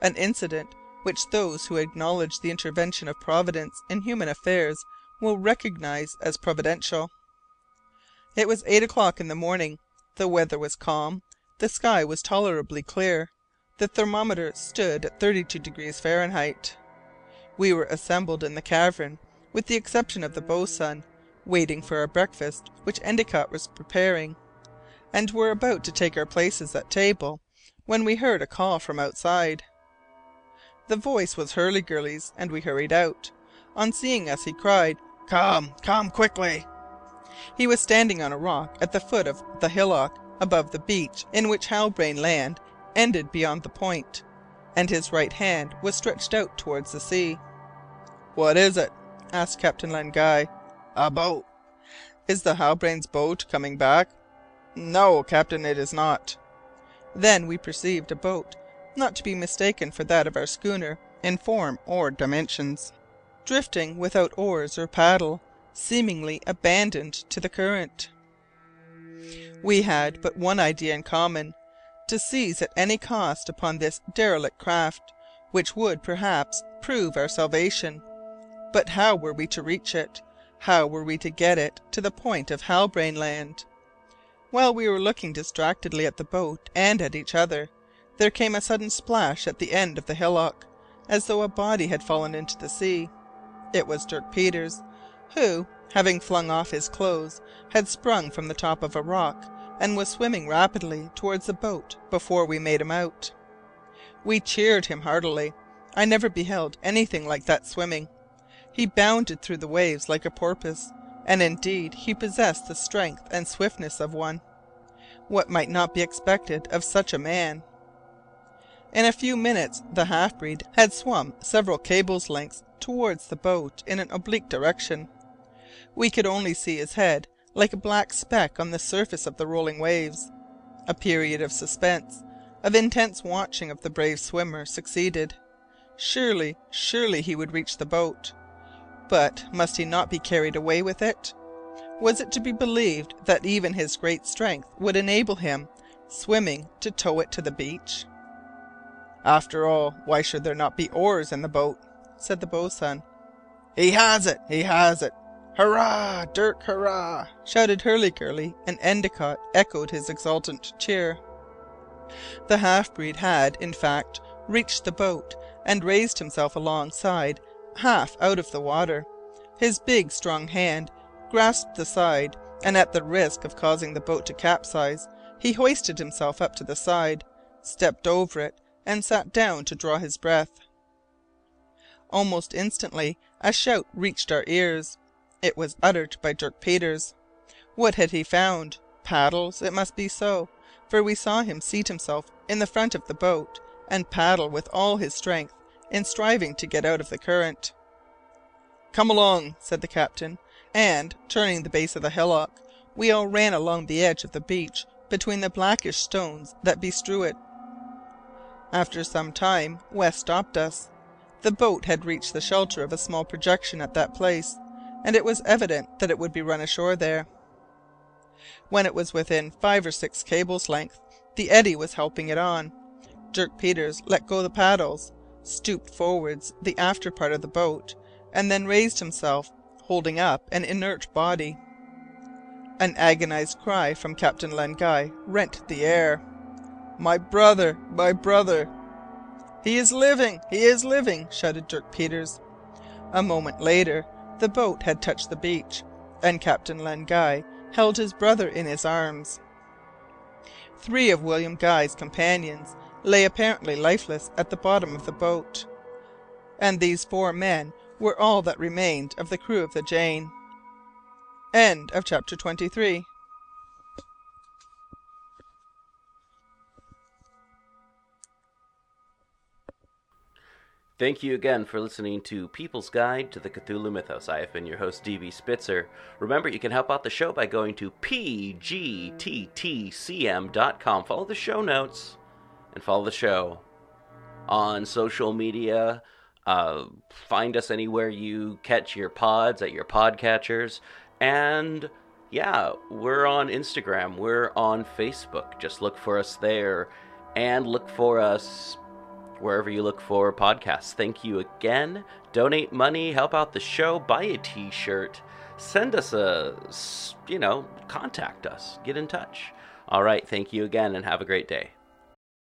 an incident which those who acknowledge the intervention of Providence in human affairs will recognize as providential. It was eight o'clock in the morning. The weather was calm, the sky was tolerably clear, the thermometer stood at 32 degrees Fahrenheit. We were assembled in the cavern, with the exception of the boatswain, waiting for our breakfast, which Endicott was preparing, and were about to take our places at table when we heard a call from outside. The voice was Hurliguerly's, and we hurried out. On seeing us, he cried, "Come, come quickly!" He was standing on a rock at the foot of the hillock above the beach in which Halbrane Land ended beyond the point, and his right hand was stretched out towards the sea. "What is it?" asked Captain Len Guy. "A boat." "Is the Halbrane's boat coming back?" "No, captain, it is not." Then we perceived a boat, not to be mistaken for that of our schooner in form or dimensions, drifting without oars or paddle, seemingly abandoned to the current. We had but one idea in common to seize at any cost upon this derelict craft, which would, perhaps, prove our salvation. But how were we to reach it? How were we to get it to the point of Halbrane Land? While we were looking distractedly at the boat and at each other, there came a sudden splash at the end of the hillock, as though a body had fallen into the sea. It was Dirk Peters, who, having flung off his clothes, had sprung from the top of a rock and was swimming rapidly towards the boat before we made him out. We cheered him heartily. I never beheld anything like that swimming. He bounded through the waves like a porpoise, and indeed he possessed the strength and swiftness of one. What might not be expected of such a man? In a few minutes the half breed had swum several cables' lengths towards the boat in an oblique direction. We could only see his head like a black speck on the surface of the rolling waves. A period of suspense, of intense watching of the brave swimmer, succeeded. Surely, surely he would reach the boat. But must he not be carried away with it? Was it to be believed that even his great strength would enable him, swimming, to tow it to the beach? "After all, why should there not be oars in the boat?" said the boatswain. "He has it! he has it! Hurrah, Dirk, hurrah!" shouted Hurliguerly, and Endicott echoed his exultant cheer. The half breed had, in fact, reached the boat, and raised himself alongside, half out of the water. His big strong hand grasped the side, and at the risk of causing the boat to capsize, he hoisted himself up to the side, stepped over it, and sat down to draw his breath. Almost instantly a shout reached our ears. It was uttered by Dirk Peters. What had he found? Paddles? It must be so, for we saw him seat himself in the front of the boat and paddle with all his strength in striving to get out of the current. "Come along," said the captain, and, turning the base of the hillock, we all ran along the edge of the beach between the blackish stones that bestrew it. After some time West stopped us. The boat had reached the shelter of a small projection at that place, and it was evident that it would be run ashore there. When it was within five or six cables' length, the eddy was helping it on. Dirk Peters let go the paddles, stooped forwards the after part of the boat, and then raised himself, holding up an inert body. An agonized cry from Captain Len Guy rent the air. "My brother! my brother!" "He is living! he is living!" shouted Dirk Peters. A moment later the boat had touched the beach, and Captain Len Guy held his brother in his arms. Three of William Guy's companions lay apparently lifeless at the bottom of the boat, and these four men were all that remained of the crew of the Jane. End of chapter 23.
Thank you again for listening to People's Guide to the Cthulhu Mythos. I have been your host, DB Spitzer. Remember, you can help out the show by going to pgttcm.com. Follow the show notes and follow the show on social media. Uh, find us anywhere you catch your pods at your podcatchers. And yeah, we're on Instagram, we're on Facebook. Just look for us there and look for us wherever you look for podcasts. Thank you again. Donate money, help out the show, buy a t shirt, send us a, you know, contact us, get in touch. All right, thank you again and have a great day.